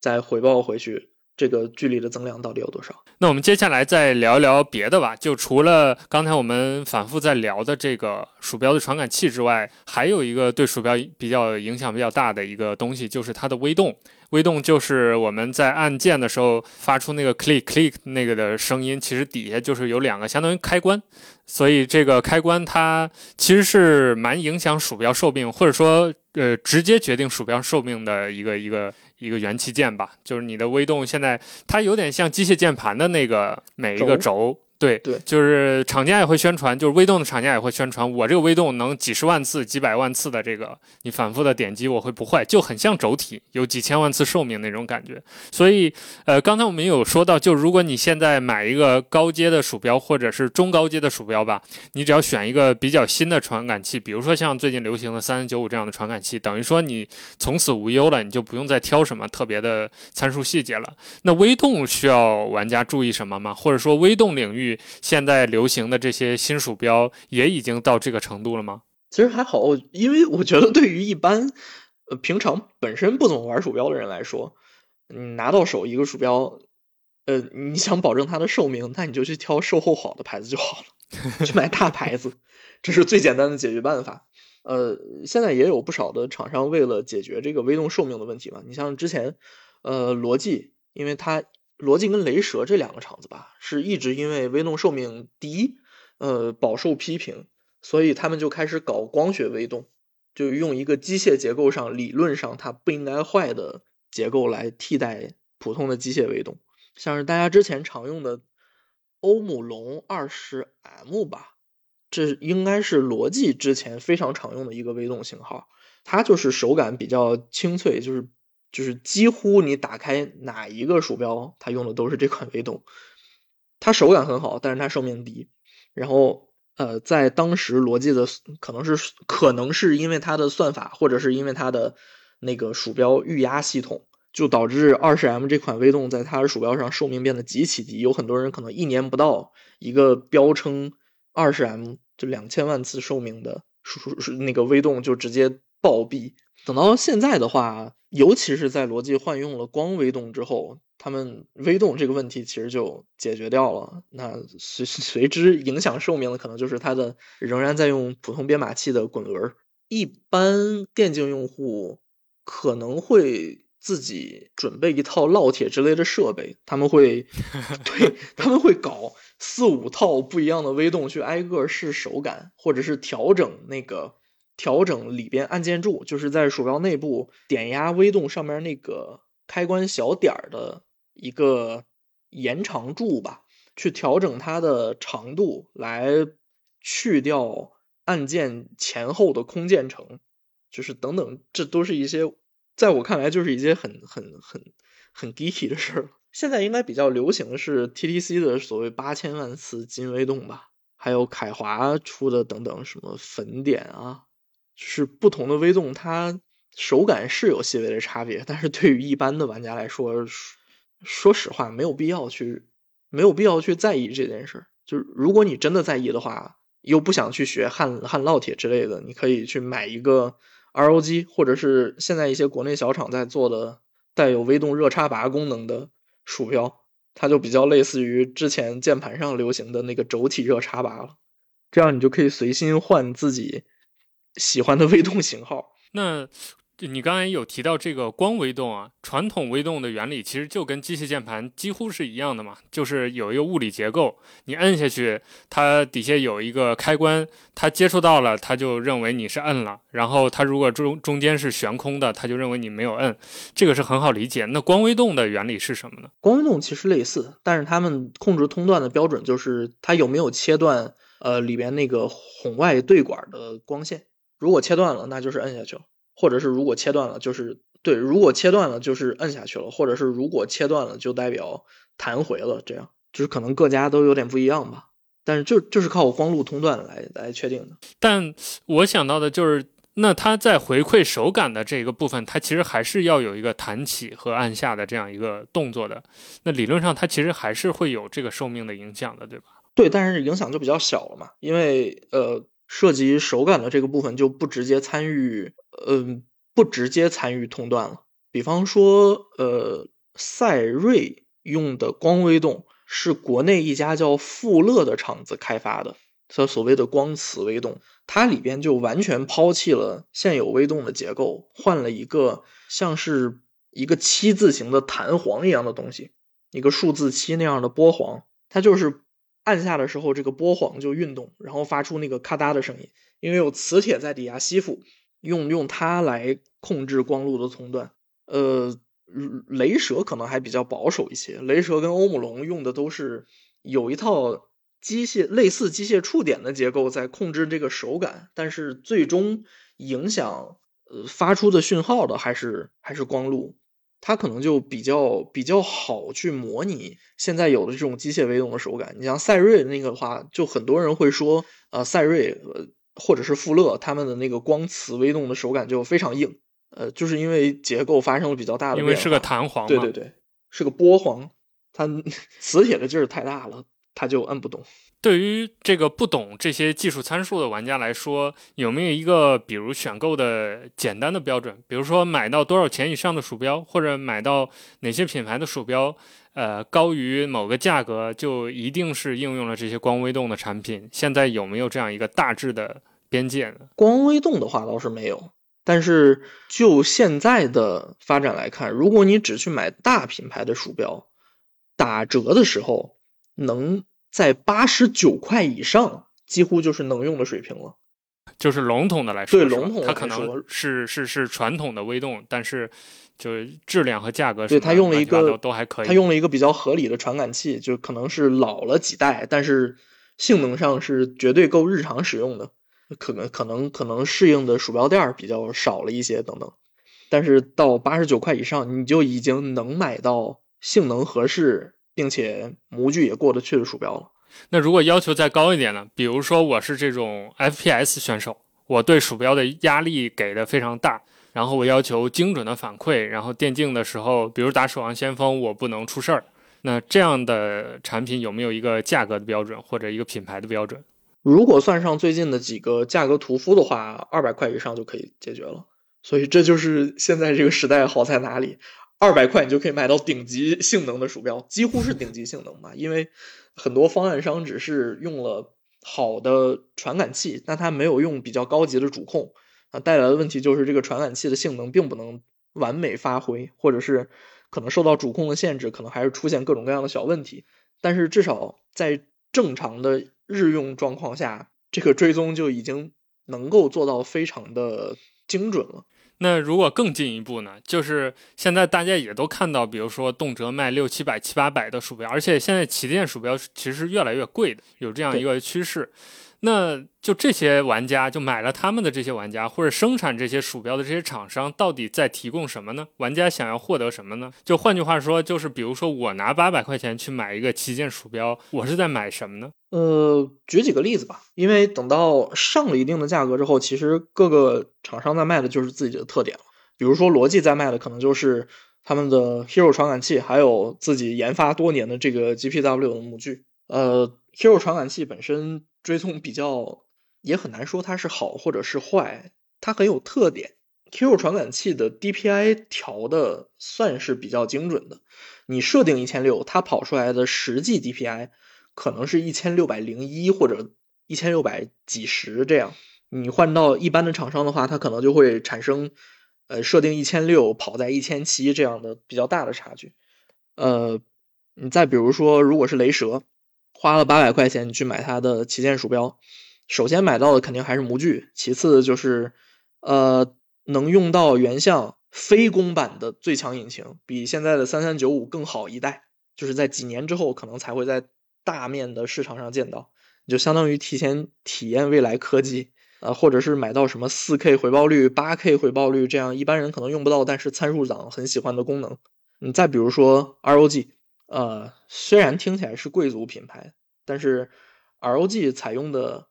再回报回去，这个距离的增量到底有多少？那我们接下来再聊一聊别的吧。就除了刚才我们反复在聊的这个鼠标的传感器之外，还有一个对鼠标比较影响比较大的一个东西，就是它的微动。微动就是我们在按键的时候发出那个 click click 那个的声音，其实底下就是有两个相当于开关，所以这个开关它其实是蛮影响鼠标寿命，或者说呃直接决定鼠标寿命的一个一个。一个元器件吧，就是你的微动，现在它有点像机械键盘的那个每一个轴。对对，就是厂家也会宣传，就是微动的厂家也会宣传，我这个微动能几十万次、几百万次的这个你反复的点击，我会不坏，就很像轴体，有几千万次寿命那种感觉。所以，呃，刚才我们有说到，就如果你现在买一个高阶的鼠标或者是中高阶的鼠标吧，你只要选一个比较新的传感器，比如说像最近流行的三三九五这样的传感器，等于说你从此无忧了，你就不用再挑什么特别的参数细节了。那微动需要玩家注意什么吗？或者说微动领域？现在流行的这些新鼠标也已经到这个程度了吗？其实还好，因为我觉得对于一般呃平常本身不怎么玩鼠标的人来说，你拿到手一个鼠标，呃，你想保证它的寿命，那你就去挑售后好的牌子就好了，去买大牌子，这是最简单的解决办法。呃，现在也有不少的厂商为了解决这个微动寿命的问题嘛，你像之前呃罗技，因为它。罗技跟雷蛇这两个厂子吧，是一直因为微动寿命低，呃，饱受批评，所以他们就开始搞光学微动，就用一个机械结构上理论上它不应该坏的结构来替代普通的机械微动，像是大家之前常用的欧姆龙二十 M 吧，这应该是罗技之前非常常用的一个微动型号，它就是手感比较清脆，就是。就是几乎你打开哪一个鼠标，它用的都是这款微动，它手感很好，但是它寿命低。然后，呃，在当时罗技的可能是可能是因为它的算法，或者是因为它的那个鼠标预压系统，就导致二十 M 这款微动在它的鼠标上寿命变得极其低。有很多人可能一年不到，一个标称二十 M 就两千万次寿命的鼠鼠那个微动就直接暴毙。等到现在的话。尤其是在逻辑换用了光微动之后，他们微动这个问题其实就解决掉了。那随 随之影响寿命的，可能就是它的仍然在用普通编码器的滚轮。一般电竞用户可能会自己准备一套烙铁之类的设备，他们会 对他们会搞四五套不一样的微动去挨个试手感，或者是调整那个。调整里边按键柱，就是在鼠标内部点压微动上面那个开关小点儿的一个延长柱吧，去调整它的长度，来去掉按键前后的空键程，就是等等，这都是一些在我看来就是一些很很很很 geeky 的事儿。现在应该比较流行的是 TTC 的所谓八千万次金微动吧，还有凯华出的等等什么粉点啊。就是不同的微动，它手感是有细微的差别，但是对于一般的玩家来说，说实话没有必要去，没有必要去在意这件事。就是如果你真的在意的话，又不想去学焊焊烙铁之类的，你可以去买一个 ROG，或者是现在一些国内小厂在做的带有微动热插拔功能的鼠标，它就比较类似于之前键盘上流行的那个轴体热插拔了。这样你就可以随心换自己。喜欢的微动型号，那你刚才有提到这个光微动啊，传统微动的原理其实就跟机械键盘几乎是一样的嘛，就是有一个物理结构，你摁下去，它底下有一个开关，它接触到了，它就认为你是摁了，然后它如果中中间是悬空的，它就认为你没有摁，这个是很好理解。那光微动的原理是什么呢？光微动其实类似，但是他们控制通断的标准就是它有没有切断呃里边那个红外对管的光线。如果切断了，那就是摁下去了；或者是如果切断了，就是对，如果切断了就是摁下去了，或者是如果切断了就代表弹回了，这样就是可能各家都有点不一样吧。但是就就是靠光路通断来来确定的。但我想到的就是，那它在回馈手感的这个部分，它其实还是要有一个弹起和按下的这样一个动作的。那理论上它其实还是会有这个寿命的影响的，对吧？对，但是影响就比较小了嘛，因为呃，涉及手感的这个部分就不直接参与，嗯，不直接参与通断了。比方说，呃，赛睿用的光微动。是国内一家叫富乐的厂子开发的，它所谓的光磁微动，它里边就完全抛弃了现有微动的结构，换了一个像是一个七字形的弹簧一样的东西，一个数字七那样的波簧，它就是按下的时候，这个波簧就运动，然后发出那个咔嗒的声音，因为有磁铁在底下吸附，用用它来控制光路的从断，呃。雷蛇可能还比较保守一些，雷蛇跟欧姆龙用的都是有一套机械类似机械触点的结构在控制这个手感，但是最终影响呃发出的讯号的还是还是光路，它可能就比较比较好去模拟现在有的这种机械微动的手感。你像赛睿那个的话，就很多人会说，呃，赛睿呃或者是富勒他们的那个光磁微动的手感就非常硬。呃，就是因为结构发生了比较大的变化，因为是个弹簧，对对对，是个波簧，它 磁铁的劲儿太大了，它就摁不动。对于这个不懂这些技术参数的玩家来说，有没有一个比如选购的简单的标准？比如说买到多少钱以上的鼠标，或者买到哪些品牌的鼠标，呃，高于某个价格就一定是应用了这些光微动的产品？现在有没有这样一个大致的边界呢？光微动的话倒是没有。但是就现在的发展来看，如果你只去买大品牌的鼠标，打折的时候能在八十九块以上，几乎就是能用的水平了。就是笼统的来说，对笼统它可能是是是传统的微动，但是就是质量和价格，对它用了一个都还可以，它用了一个比较合理的传感器，就可能是老了几代，但是性能上是绝对够日常使用的。可能可能可能适应的鼠标垫比较少了一些等等，但是到八十九块以上，你就已经能买到性能合适并且模具也过得去的鼠标了。那如果要求再高一点呢？比如说我是这种 FPS 选手，我对鼠标的压力给的非常大，然后我要求精准的反馈，然后电竞的时候，比如打守望先锋，我不能出事儿。那这样的产品有没有一个价格的标准或者一个品牌的标准？如果算上最近的几个价格屠夫的话，二百块以上就可以解决了。所以这就是现在这个时代好在哪里，二百块你就可以买到顶级性能的鼠标，几乎是顶级性能吧。因为很多方案商只是用了好的传感器，但它没有用比较高级的主控啊，带来的问题就是这个传感器的性能并不能完美发挥，或者是可能受到主控的限制，可能还是出现各种各样的小问题。但是至少在正常的。日用状况下，这个追踪就已经能够做到非常的精准了。那如果更进一步呢？就是现在大家也都看到，比如说动辄卖六七百、七八百的鼠标，而且现在旗舰鼠标其实越来越贵的，有这样一个趋势。那就这些玩家就买了他们的这些玩家，或者生产这些鼠标的这些厂商，到底在提供什么呢？玩家想要获得什么呢？就换句话说，就是比如说我拿八百块钱去买一个旗舰鼠标，我是在买什么呢？呃，举几个例子吧。因为等到上了一定的价格之后，其实各个厂商在卖的就是自己的特点了。比如说罗技在卖的可能就是他们的 Hero 传感器，还有自己研发多年的这个 GPW 的模具。呃 Q 传感器本身追踪比较。也很难说它是好或者是坏，它很有特点。Q 传感器的 DPI 调的算是比较精准的，你设定一千六，它跑出来的实际 DPI 可能是一千六百零一或者一千六百几十这样。你换到一般的厂商的话，它可能就会产生，呃，设定一千六跑在一千七这样的比较大的差距。呃，你再比如说，如果是雷蛇，花了八百块钱你去买它的旗舰鼠标。首先买到的肯定还是模具，其次就是，呃，能用到原相非公版的最强引擎，比现在的三三九五更好一代，就是在几年之后可能才会在大面的市场上见到，就相当于提前体验未来科技。呃，或者是买到什么四 K 回报率、八 K 回报率这样一般人可能用不到，但是参数党很喜欢的功能。你再比如说 ROG，呃，虽然听起来是贵族品牌，但是 ROG 采用的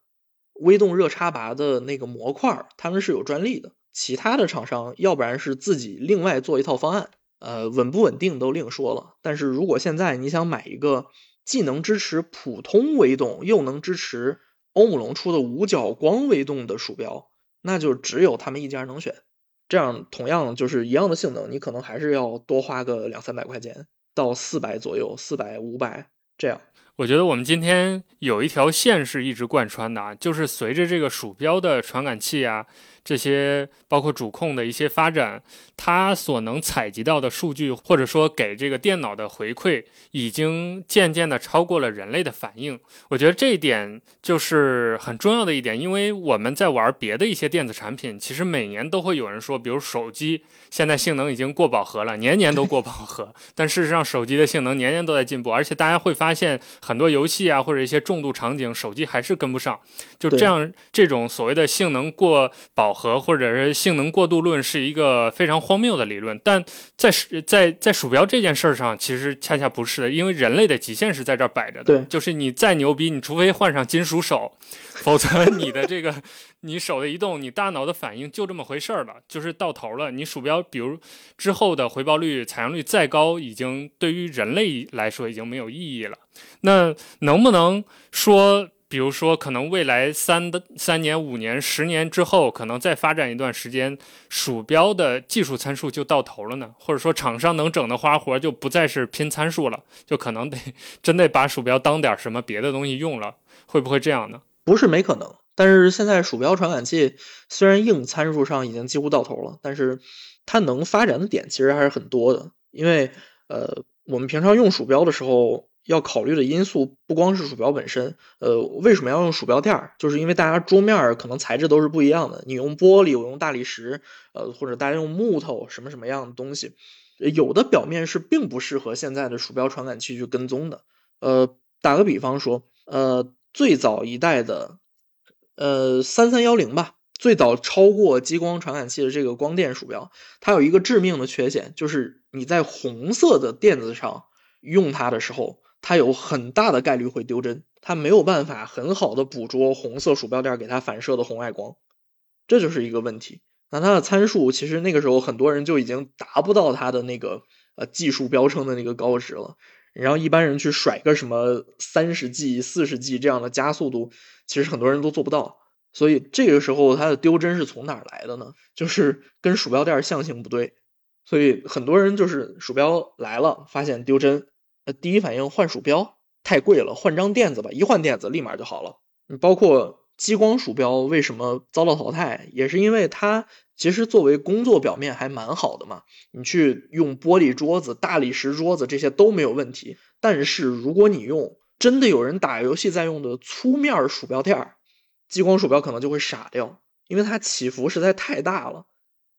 微动热插拔的那个模块，他们是有专利的。其他的厂商要不然是自己另外做一套方案，呃，稳不稳定都另说了。但是如果现在你想买一个既能支持普通微动，又能支持欧姆龙出的五角光微动的鼠标，那就只有他们一家能选。这样同样就是一样的性能，你可能还是要多花个两三百块钱到四百左右，四百五百这样。我觉得我们今天有一条线是一直贯穿的啊，就是随着这个鼠标的传感器啊。这些包括主控的一些发展，它所能采集到的数据，或者说给这个电脑的回馈，已经渐渐的超过了人类的反应。我觉得这一点就是很重要的一点，因为我们在玩别的一些电子产品，其实每年都会有人说，比如手机现在性能已经过饱和了，年年都过饱和。但事实上，手机的性能年年都在进步，而且大家会发现很多游戏啊，或者一些重度场景，手机还是跟不上。就这样，这种所谓的性能过饱。和或者是性能过渡论是一个非常荒谬的理论，但在在在鼠标这件事上，其实恰恰不是的，因为人类的极限是在这儿摆着的。对，就是你再牛逼，你除非换上金属手，否则 你的这个你手的移动，你大脑的反应就这么回事儿了，就是到头了。你鼠标比如之后的回报率、采样率再高，已经对于人类来说已经没有意义了。那能不能说？比如说，可能未来三的三年、五年、十年之后，可能再发展一段时间，鼠标的技术参数就到头了呢？或者说，厂商能整的花活就不再是拼参数了，就可能得真得把鼠标当点什么别的东西用了？会不会这样呢？不是没可能，但是现在鼠标传感器虽然硬参数上已经几乎到头了，但是它能发展的点其实还是很多的。因为呃，我们平常用鼠标的时候。要考虑的因素不光是鼠标本身，呃，为什么要用鼠标垫儿？就是因为大家桌面可能材质都是不一样的，你用玻璃，我用大理石，呃，或者大家用木头，什么什么样的东西，有的表面是并不适合现在的鼠标传感器去跟踪的。呃，打个比方说，呃，最早一代的，呃，三三幺零吧，最早超过激光传感器的这个光电鼠标，它有一个致命的缺陷，就是你在红色的垫子上用它的时候。它有很大的概率会丢帧，它没有办法很好的捕捉红色鼠标垫给它反射的红外光，这就是一个问题。那它的参数其实那个时候很多人就已经达不到它的那个呃技术标称的那个高值了。然后一般人去甩个什么三十 G、四十 G 这样的加速度，其实很多人都做不到。所以这个时候它的丢帧是从哪来的呢？就是跟鼠标垫相性不对。所以很多人就是鼠标来了，发现丢帧。呃，第一反应换鼠标太贵了，换张垫子吧，一换垫子立马就好了。你包括激光鼠标为什么遭到淘汰，也是因为它其实作为工作表面还蛮好的嘛。你去用玻璃桌子、大理石桌子这些都没有问题。但是如果你用真的有人打游戏在用的粗面鼠标垫儿，激光鼠标可能就会傻掉，因为它起伏实在太大了，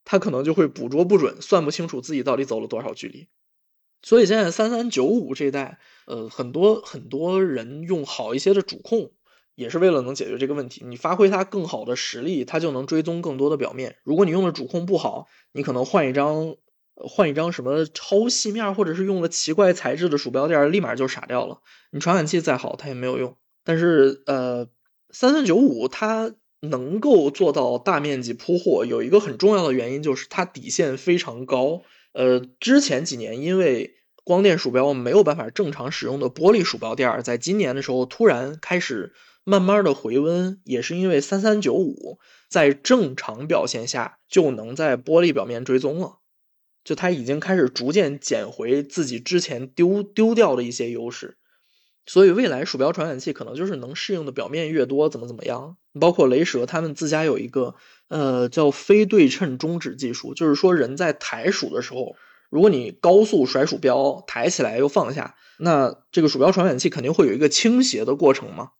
它可能就会捕捉不准，算不清楚自己到底走了多少距离。所以现在三三九五这一代，呃，很多很多人用好一些的主控，也是为了能解决这个问题。你发挥它更好的实力，它就能追踪更多的表面。如果你用的主控不好，你可能换一张，换一张什么超细面，或者是用了奇怪材质的鼠标垫，立马就傻掉了。你传感器再好，它也没有用。但是，呃，三三九五它能够做到大面积铺货，有一个很重要的原因就是它底线非常高。呃，之前几年因为光电鼠标没有办法正常使用的玻璃鼠标垫，在今年的时候突然开始慢慢的回温，也是因为三三九五在正常表现下就能在玻璃表面追踪了，就它已经开始逐渐捡回自己之前丢丢掉的一些优势。所以未来鼠标传感器可能就是能适应的表面越多，怎么怎么样。包括雷蛇他们自家有一个呃叫非对称中指技术，就是说人在抬鼠的时候，如果你高速甩鼠标，抬起来又放下，那这个鼠标传感器肯定会有一个倾斜的过程嘛。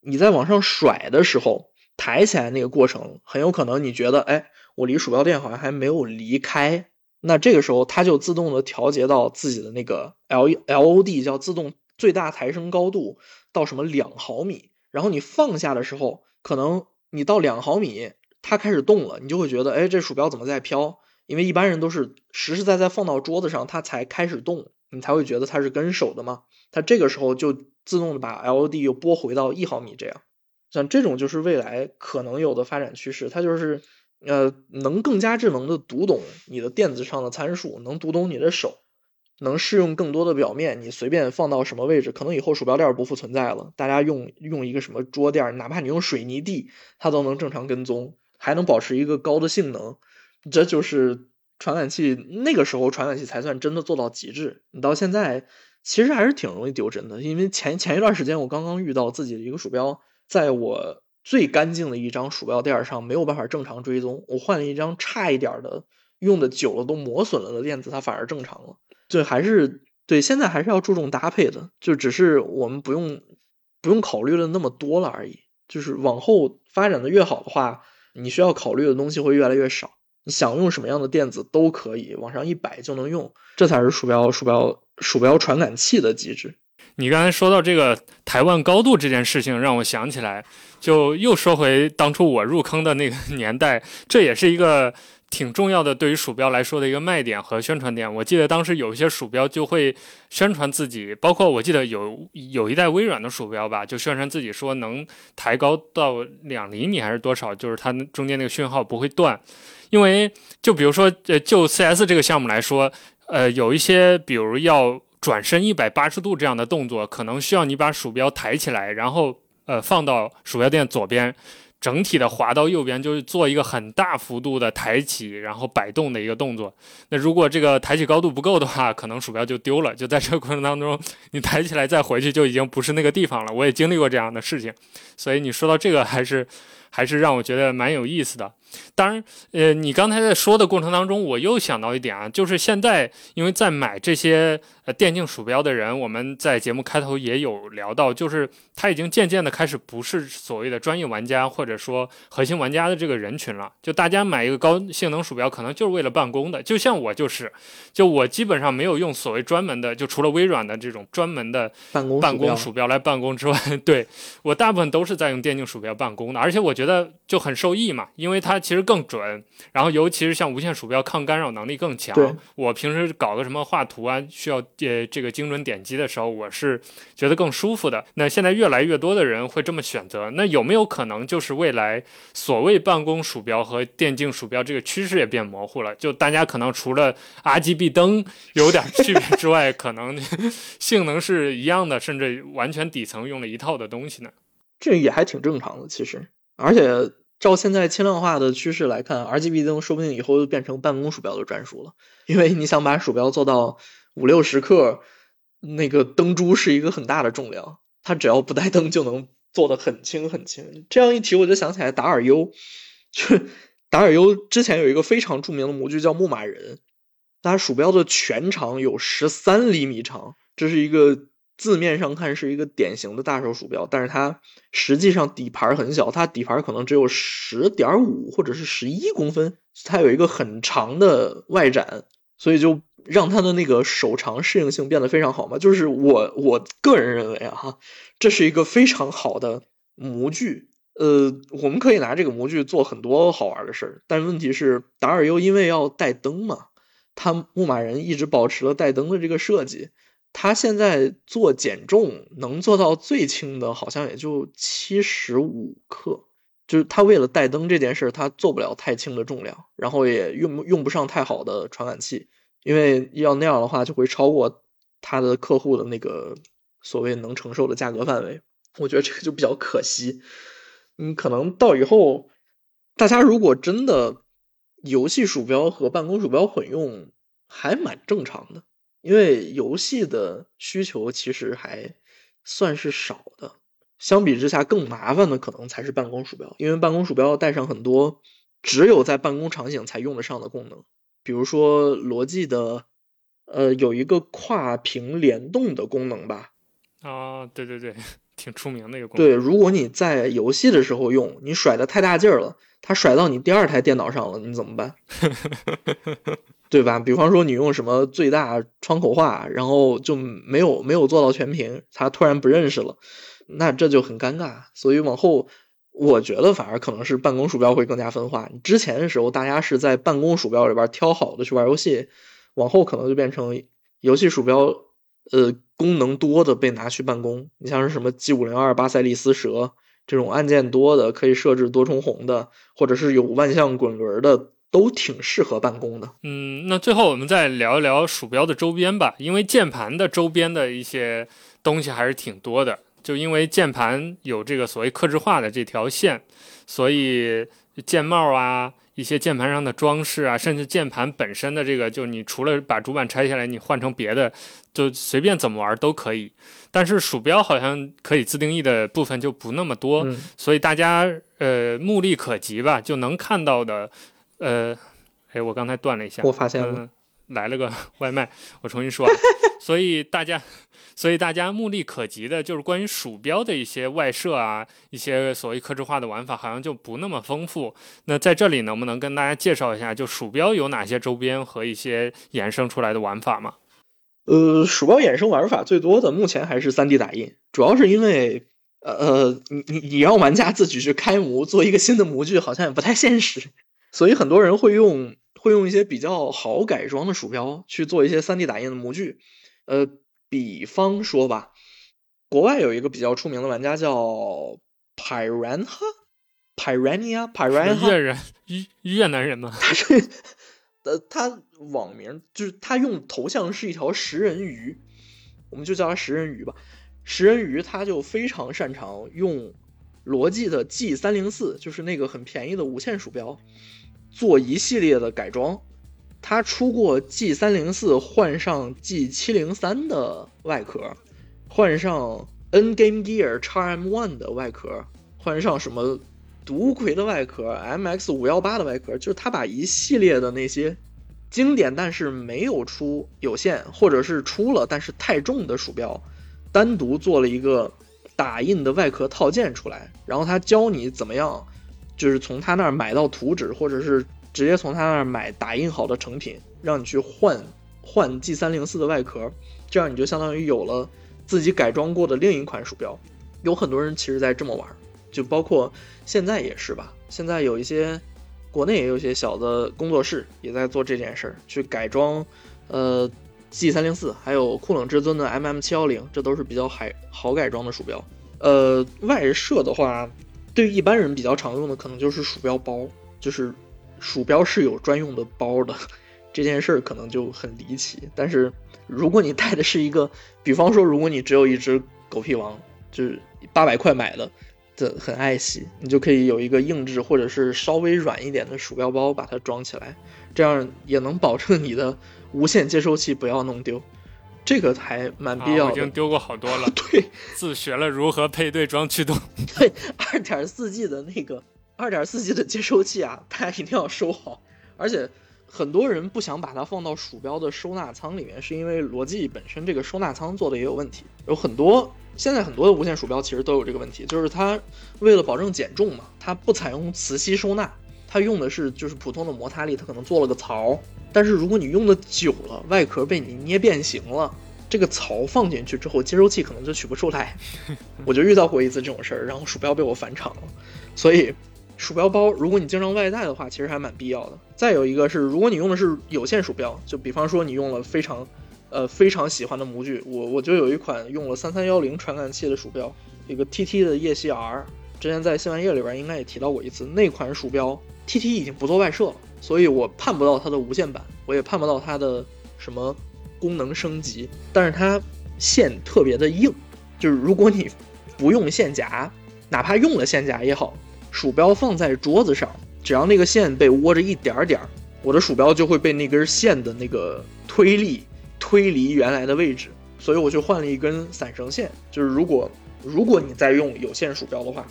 你在往上甩的时候，抬起来那个过程很有可能你觉得，哎，我离鼠标垫好像还没有离开，那这个时候它就自动的调节到自己的那个 L L O D 叫自动。最大抬升高度到什么两毫米，然后你放下的时候，可能你到两毫米，它开始动了，你就会觉得，哎，这鼠标怎么在飘？因为一般人都是实实在在放到桌子上，它才开始动，你才会觉得它是跟手的嘛。它这个时候就自动的把 LED 又拨回到一毫米这样。像这种就是未来可能有的发展趋势，它就是呃能更加智能的读懂你的电子上的参数，能读懂你的手，能适用更多的表面，你随便放到什么位置，可能以后鼠标垫不复存在了，大家用用一个什么桌垫，哪怕你用水泥地，它都能正常跟踪，还能保持一个高的性能，这就是传感器那个时候传感器才算真的做到极致。你到现在其实还是挺容易丢帧的，因为前前一段时间我刚刚遇到自己的一个鼠标。在我最干净的一张鼠标垫上没有办法正常追踪，我换了一张差一点的，用的久了都磨损了的垫子，它反而正常了。就，还是对，现在还是要注重搭配的，就只是我们不用不用考虑的那么多了而已。就是往后发展的越好的话，你需要考虑的东西会越来越少。你想用什么样的电子都可以，往上一摆就能用，这才是鼠标鼠标鼠标传感器的机制。你刚才说到这个台湾高度这件事情，让我想起来，就又说回当初我入坑的那个年代，这也是一个挺重要的对于鼠标来说的一个卖点和宣传点。我记得当时有一些鼠标就会宣传自己，包括我记得有有一代微软的鼠标吧，就宣传自己说能抬高到两厘米还是多少，就是它中间那个讯号不会断。因为就比如说，呃，就 CS 这个项目来说，呃，有一些比如要。转身一百八十度这样的动作，可能需要你把鼠标抬起来，然后呃放到鼠标垫左边，整体的滑到右边，就是做一个很大幅度的抬起，然后摆动的一个动作。那如果这个抬起高度不够的话，可能鼠标就丢了。就在这个过程当中，你抬起来再回去就已经不是那个地方了。我也经历过这样的事情，所以你说到这个还是还是让我觉得蛮有意思的。当然，呃，你刚才在说的过程当中，我又想到一点啊，就是现在因为在买这些呃电竞鼠标的人，我们在节目开头也有聊到，就是他已经渐渐的开始不是所谓的专业玩家或者说核心玩家的这个人群了。就大家买一个高性能鼠标，可能就是为了办公的。就像我就是，就我基本上没有用所谓专门的，就除了微软的这种专门的办公办公鼠标来办公之外，对我大部分都是在用电竞鼠标办公的，而且我觉得就很受益嘛，因为它。其实更准，然后尤其是像无线鼠标，抗干扰能力更强。我平时搞个什么画图啊，需要呃这个精准点击的时候，我是觉得更舒服的。那现在越来越多的人会这么选择，那有没有可能就是未来所谓办公鼠标和电竞鼠标这个趋势也变模糊了？就大家可能除了 RGB 灯 有点区别之外，可能性能是一样的，甚至完全底层用了一套的东西呢？这也还挺正常的，其实，而且。照现在轻量化的趋势来看，RGB 灯说不定以后就变成办公鼠标的专属了。因为你想把鼠标做到五六十克，那个灯珠是一个很大的重量，它只要不带灯就能做的很轻很轻。这样一提，我就想起来达尔优，就达尔优之前有一个非常著名的模具叫牧马人，它鼠标的全长有十三厘米长，这是一个。字面上看是一个典型的大手鼠标，但是它实际上底盘很小，它底盘可能只有十点五或者是十一公分，它有一个很长的外展，所以就让它的那个手长适应性变得非常好嘛。就是我我个人认为啊，哈，这是一个非常好的模具，呃，我们可以拿这个模具做很多好玩的事儿，但问题是达尔优因为要带灯嘛，它牧马人一直保持了带灯的这个设计。他现在做减重能做到最轻的，好像也就七十五克。就是他为了带灯这件事，他做不了太轻的重量，然后也用用不上太好的传感器，因为要那样的话，就会超过他的客户的那个所谓能承受的价格范围。我觉得这个就比较可惜。嗯，可能到以后，大家如果真的游戏鼠标和办公鼠标混用，还蛮正常的。因为游戏的需求其实还算是少的，相比之下更麻烦的可能才是办公鼠标，因为办公鼠标要带上很多只有在办公场景才用得上的功能，比如说罗技的，呃，有一个跨屏联动的功能吧。啊，对对对，挺出名的一个功能。对，如果你在游戏的时候用，你甩的太大劲儿了，它甩到你第二台电脑上了，你怎么办？对吧？比方说你用什么最大窗口化，然后就没有没有做到全屏，它突然不认识了，那这就很尴尬。所以往后，我觉得反而可能是办公鼠标会更加分化。之前的时候，大家是在办公鼠标里边挑好的去玩游戏，往后可能就变成游戏鼠标，呃，功能多的被拿去办公。你像是什么 G 五零二巴塞利斯蛇这种按键多的，可以设置多重红的，或者是有万向滚轮的，都挺适合办公的。嗯，那最后我们再聊一聊鼠标的周边吧，因为键盘的周边的一些东西还是挺多的。就因为键盘有这个所谓克制化的这条线，所以键帽啊，一些键盘上的装饰啊，甚至键盘本身的这个，就你除了把主板拆下来，你换成别的，就随便怎么玩都可以。但是鼠标好像可以自定义的部分就不那么多，所以大家呃目力可及吧，就能看到的，呃，哎，我刚才断了一下，我发现了，来了个 外卖，我重新说，所以大家。所以大家目力可及的就是关于鼠标的一些外设啊，一些所谓克制化的玩法，好像就不那么丰富。那在这里能不能跟大家介绍一下，就鼠标有哪些周边和一些衍生出来的玩法吗？呃，鼠标衍生玩法最多的目前还是 3D 打印，主要是因为呃呃，你你你让玩家自己去开模做一个新的模具，好像也不太现实，所以很多人会用会用一些比较好改装的鼠标去做一些 3D 打印的模具，呃。比方说吧，国外有一个比较出名的玩家叫 Piranha，Piranha，Piranha，越人越越南人吗？他是呃，他网名就是他用头像是一条食人鱼，我们就叫他食人鱼吧。食人鱼他就非常擅长用罗技的 G 三零四，就是那个很便宜的无线鼠标，做一系列的改装。它出过 G 三零四换上 G 七零三的外壳，换上 N Game Gear x M One 的外壳，换上什么独魁的外壳，MX 五幺八的外壳，就是他把一系列的那些经典但是没有出有线，或者是出了但是太重的鼠标，单独做了一个打印的外壳套件出来，然后他教你怎么样，就是从他那儿买到图纸，或者是。直接从他那儿买打印好的成品，让你去换换 G 三零四的外壳，这样你就相当于有了自己改装过的另一款鼠标。有很多人其实在这么玩，就包括现在也是吧。现在有一些国内也有一些小的工作室也在做这件事儿，去改装呃 G 三零四，还有酷冷至尊的 MM 七幺零，这都是比较好好改装的鼠标。呃，外设的话，对于一般人比较常用的可能就是鼠标包，就是。鼠标是有专用的包的，这件事儿可能就很离奇。但是如果你带的是一个，比方说，如果你只有一只狗屁王，就是八百块买的，这很爱惜，你就可以有一个硬质或者是稍微软一点的鼠标包把它装起来，这样也能保证你的无线接收器不要弄丢。这个还蛮必要的。已经丢过好多了。对，自学了如何配对装驱动。对，二点四 G 的那个。二点四 G 的接收器啊，大家一定要收好。而且很多人不想把它放到鼠标的收纳仓里面，是因为罗技本身这个收纳仓做的也有问题。有很多现在很多的无线鼠标其实都有这个问题，就是它为了保证减重嘛，它不采用磁吸收纳，它用的是就是普通的摩擦力，它可能做了个槽。但是如果你用的久了，外壳被你捏变形了，这个槽放进去之后，接收器可能就取不出来。我就遇到过一次这种事儿，然后鼠标被我返厂了，所以。鼠标包，如果你经常外带的话，其实还蛮必要的。再有一个是，如果你用的是有线鼠标，就比方说你用了非常，呃非常喜欢的模具，我我就有一款用了三三幺零传感器的鼠标，一个 TT 的夜系 R，之前在新玩意里边应该也提到过一次。那款鼠标 TT 已经不做外设了，所以我盼不到它的无线版，我也盼不到它的什么功能升级。但是它线特别的硬，就是如果你不用线夹，哪怕用了线夹也好。鼠标放在桌子上，只要那个线被窝着一点点儿，我的鼠标就会被那根线的那个推力推离原来的位置，所以我就换了一根散绳线。就是如果如果你在用有线鼠标的话，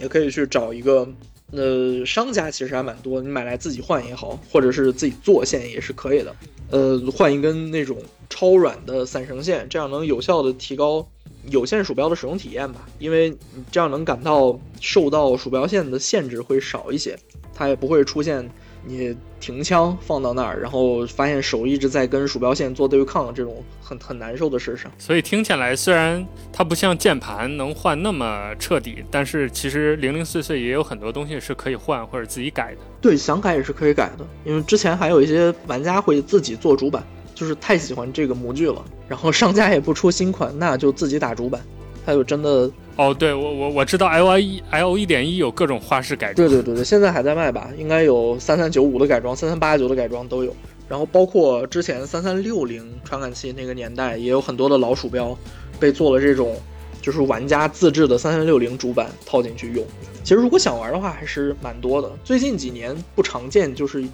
也可以去找一个，呃，商家其实还蛮多，你买来自己换也好，或者是自己做线也是可以的。呃，换一根那种超软的散绳线，这样能有效的提高。有线鼠标的使用体验吧，因为你这样能感到受到鼠标线的限制会少一些，它也不会出现你停枪放到那儿，然后发现手一直在跟鼠标线做对抗，这种很很难受的事上。所以听起来，虽然它不像键盘能换那么彻底，但是其实零零碎碎也有很多东西是可以换或者自己改的。对，想改也是可以改的，因为之前还有一些玩家会自己做主板，就是太喜欢这个模具了，然后商家也不出新款，那就自己打主板。他就真的哦，对我我我知道 L I E L 一点一有各种花式改装，对对对对，现在还在卖吧？应该有三三九五的改装，三三八九的改装都有。然后包括之前三三六零传感器那个年代，也有很多的老鼠标被做了这种就是玩家自制的三三六零主板套进去用。其实如果想玩的话，还是蛮多的。最近几年不常见，就是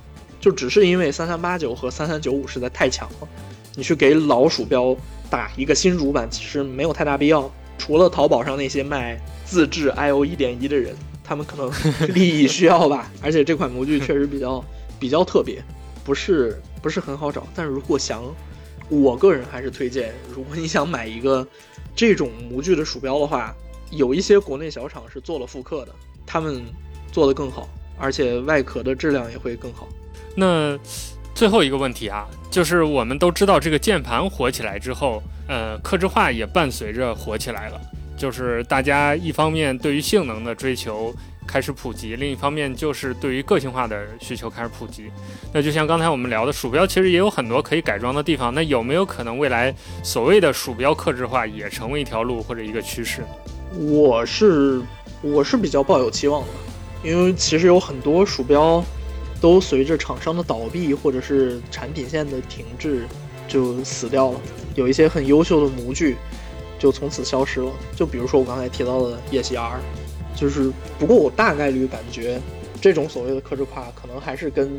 就只是因为三三八九和三三九五实在太强了，你去给老鼠标打一个新主板，其实没有太大必要。除了淘宝上那些卖自制 I/O 一点一的人，他们可能利益需要吧。而且这款模具确实比较比较特别，不是不是很好找。但是如果想，我个人还是推荐，如果你想买一个这种模具的鼠标的话，有一些国内小厂是做了复刻的，他们做的更好，而且外壳的质量也会更好。那最后一个问题啊，就是我们都知道这个键盘火起来之后。呃，克制化也伴随着火起来了，就是大家一方面对于性能的追求开始普及，另一方面就是对于个性化的需求开始普及。那就像刚才我们聊的，鼠标其实也有很多可以改装的地方。那有没有可能未来所谓的鼠标克制化也成为一条路或者一个趋势？我是我是比较抱有期望的，因为其实有很多鼠标都随着厂商的倒闭或者是产品线的停滞就死掉了。有一些很优秀的模具，就从此消失了。就比如说我刚才提到的叶西 R，就是不过我大概率感觉，这种所谓的克制化可能还是跟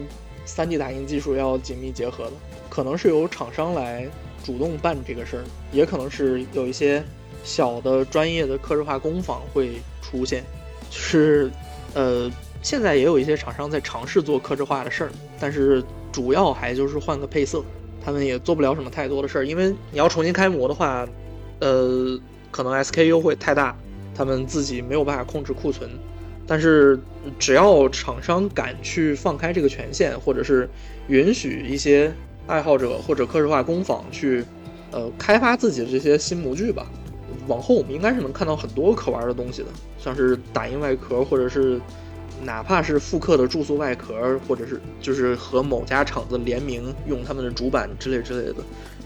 3D 打印技术要紧密结合的。可能是由厂商来主动办这个事儿，也可能是有一些小的专业的克制化工坊会出现。就是呃，现在也有一些厂商在尝试做克制化的事儿，但是主要还就是换个配色。他们也做不了什么太多的事儿，因为你要重新开模的话，呃，可能 SKU 会太大，他们自己没有办法控制库存。但是只要厂商敢去放开这个权限，或者是允许一些爱好者或者克制化工坊去，呃，开发自己的这些新模具吧，往后我们应该是能看到很多可玩的东西的，像是打印外壳，或者是。哪怕是复刻的注塑外壳，或者是就是和某家厂子联名用他们的主板之类之类的，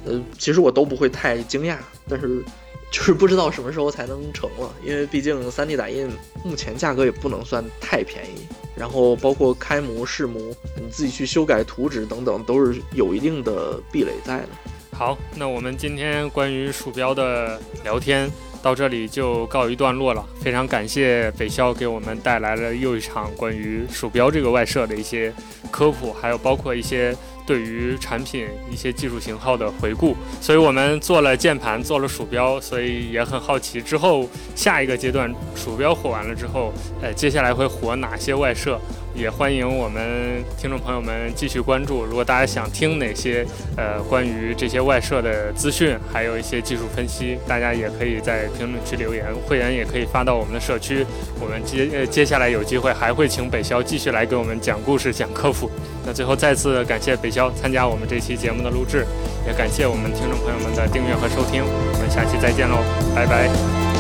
呃，其实我都不会太惊讶，但是就是不知道什么时候才能成了，因为毕竟 3D 打印目前价格也不能算太便宜，然后包括开模试模，你自己去修改图纸等等，都是有一定的壁垒在的。好，那我们今天关于鼠标的聊天。到这里就告一段落了，非常感谢北肖给我们带来了又一场关于鼠标这个外设的一些科普，还有包括一些。对于产品一些技术型号的回顾，所以我们做了键盘，做了鼠标，所以也很好奇之后下一个阶段鼠标火完了之后，呃，接下来会火哪些外设？也欢迎我们听众朋友们继续关注。如果大家想听哪些呃关于这些外设的资讯，还有一些技术分析，大家也可以在评论区留言，会员也可以发到我们的社区。我们接呃接下来有机会还会请北肖继续来给我们讲故事、讲科普。那最后再次感谢北肖参加我们这期节目的录制，也感谢我们听众朋友们的订阅和收听，我们下期再见喽，拜拜。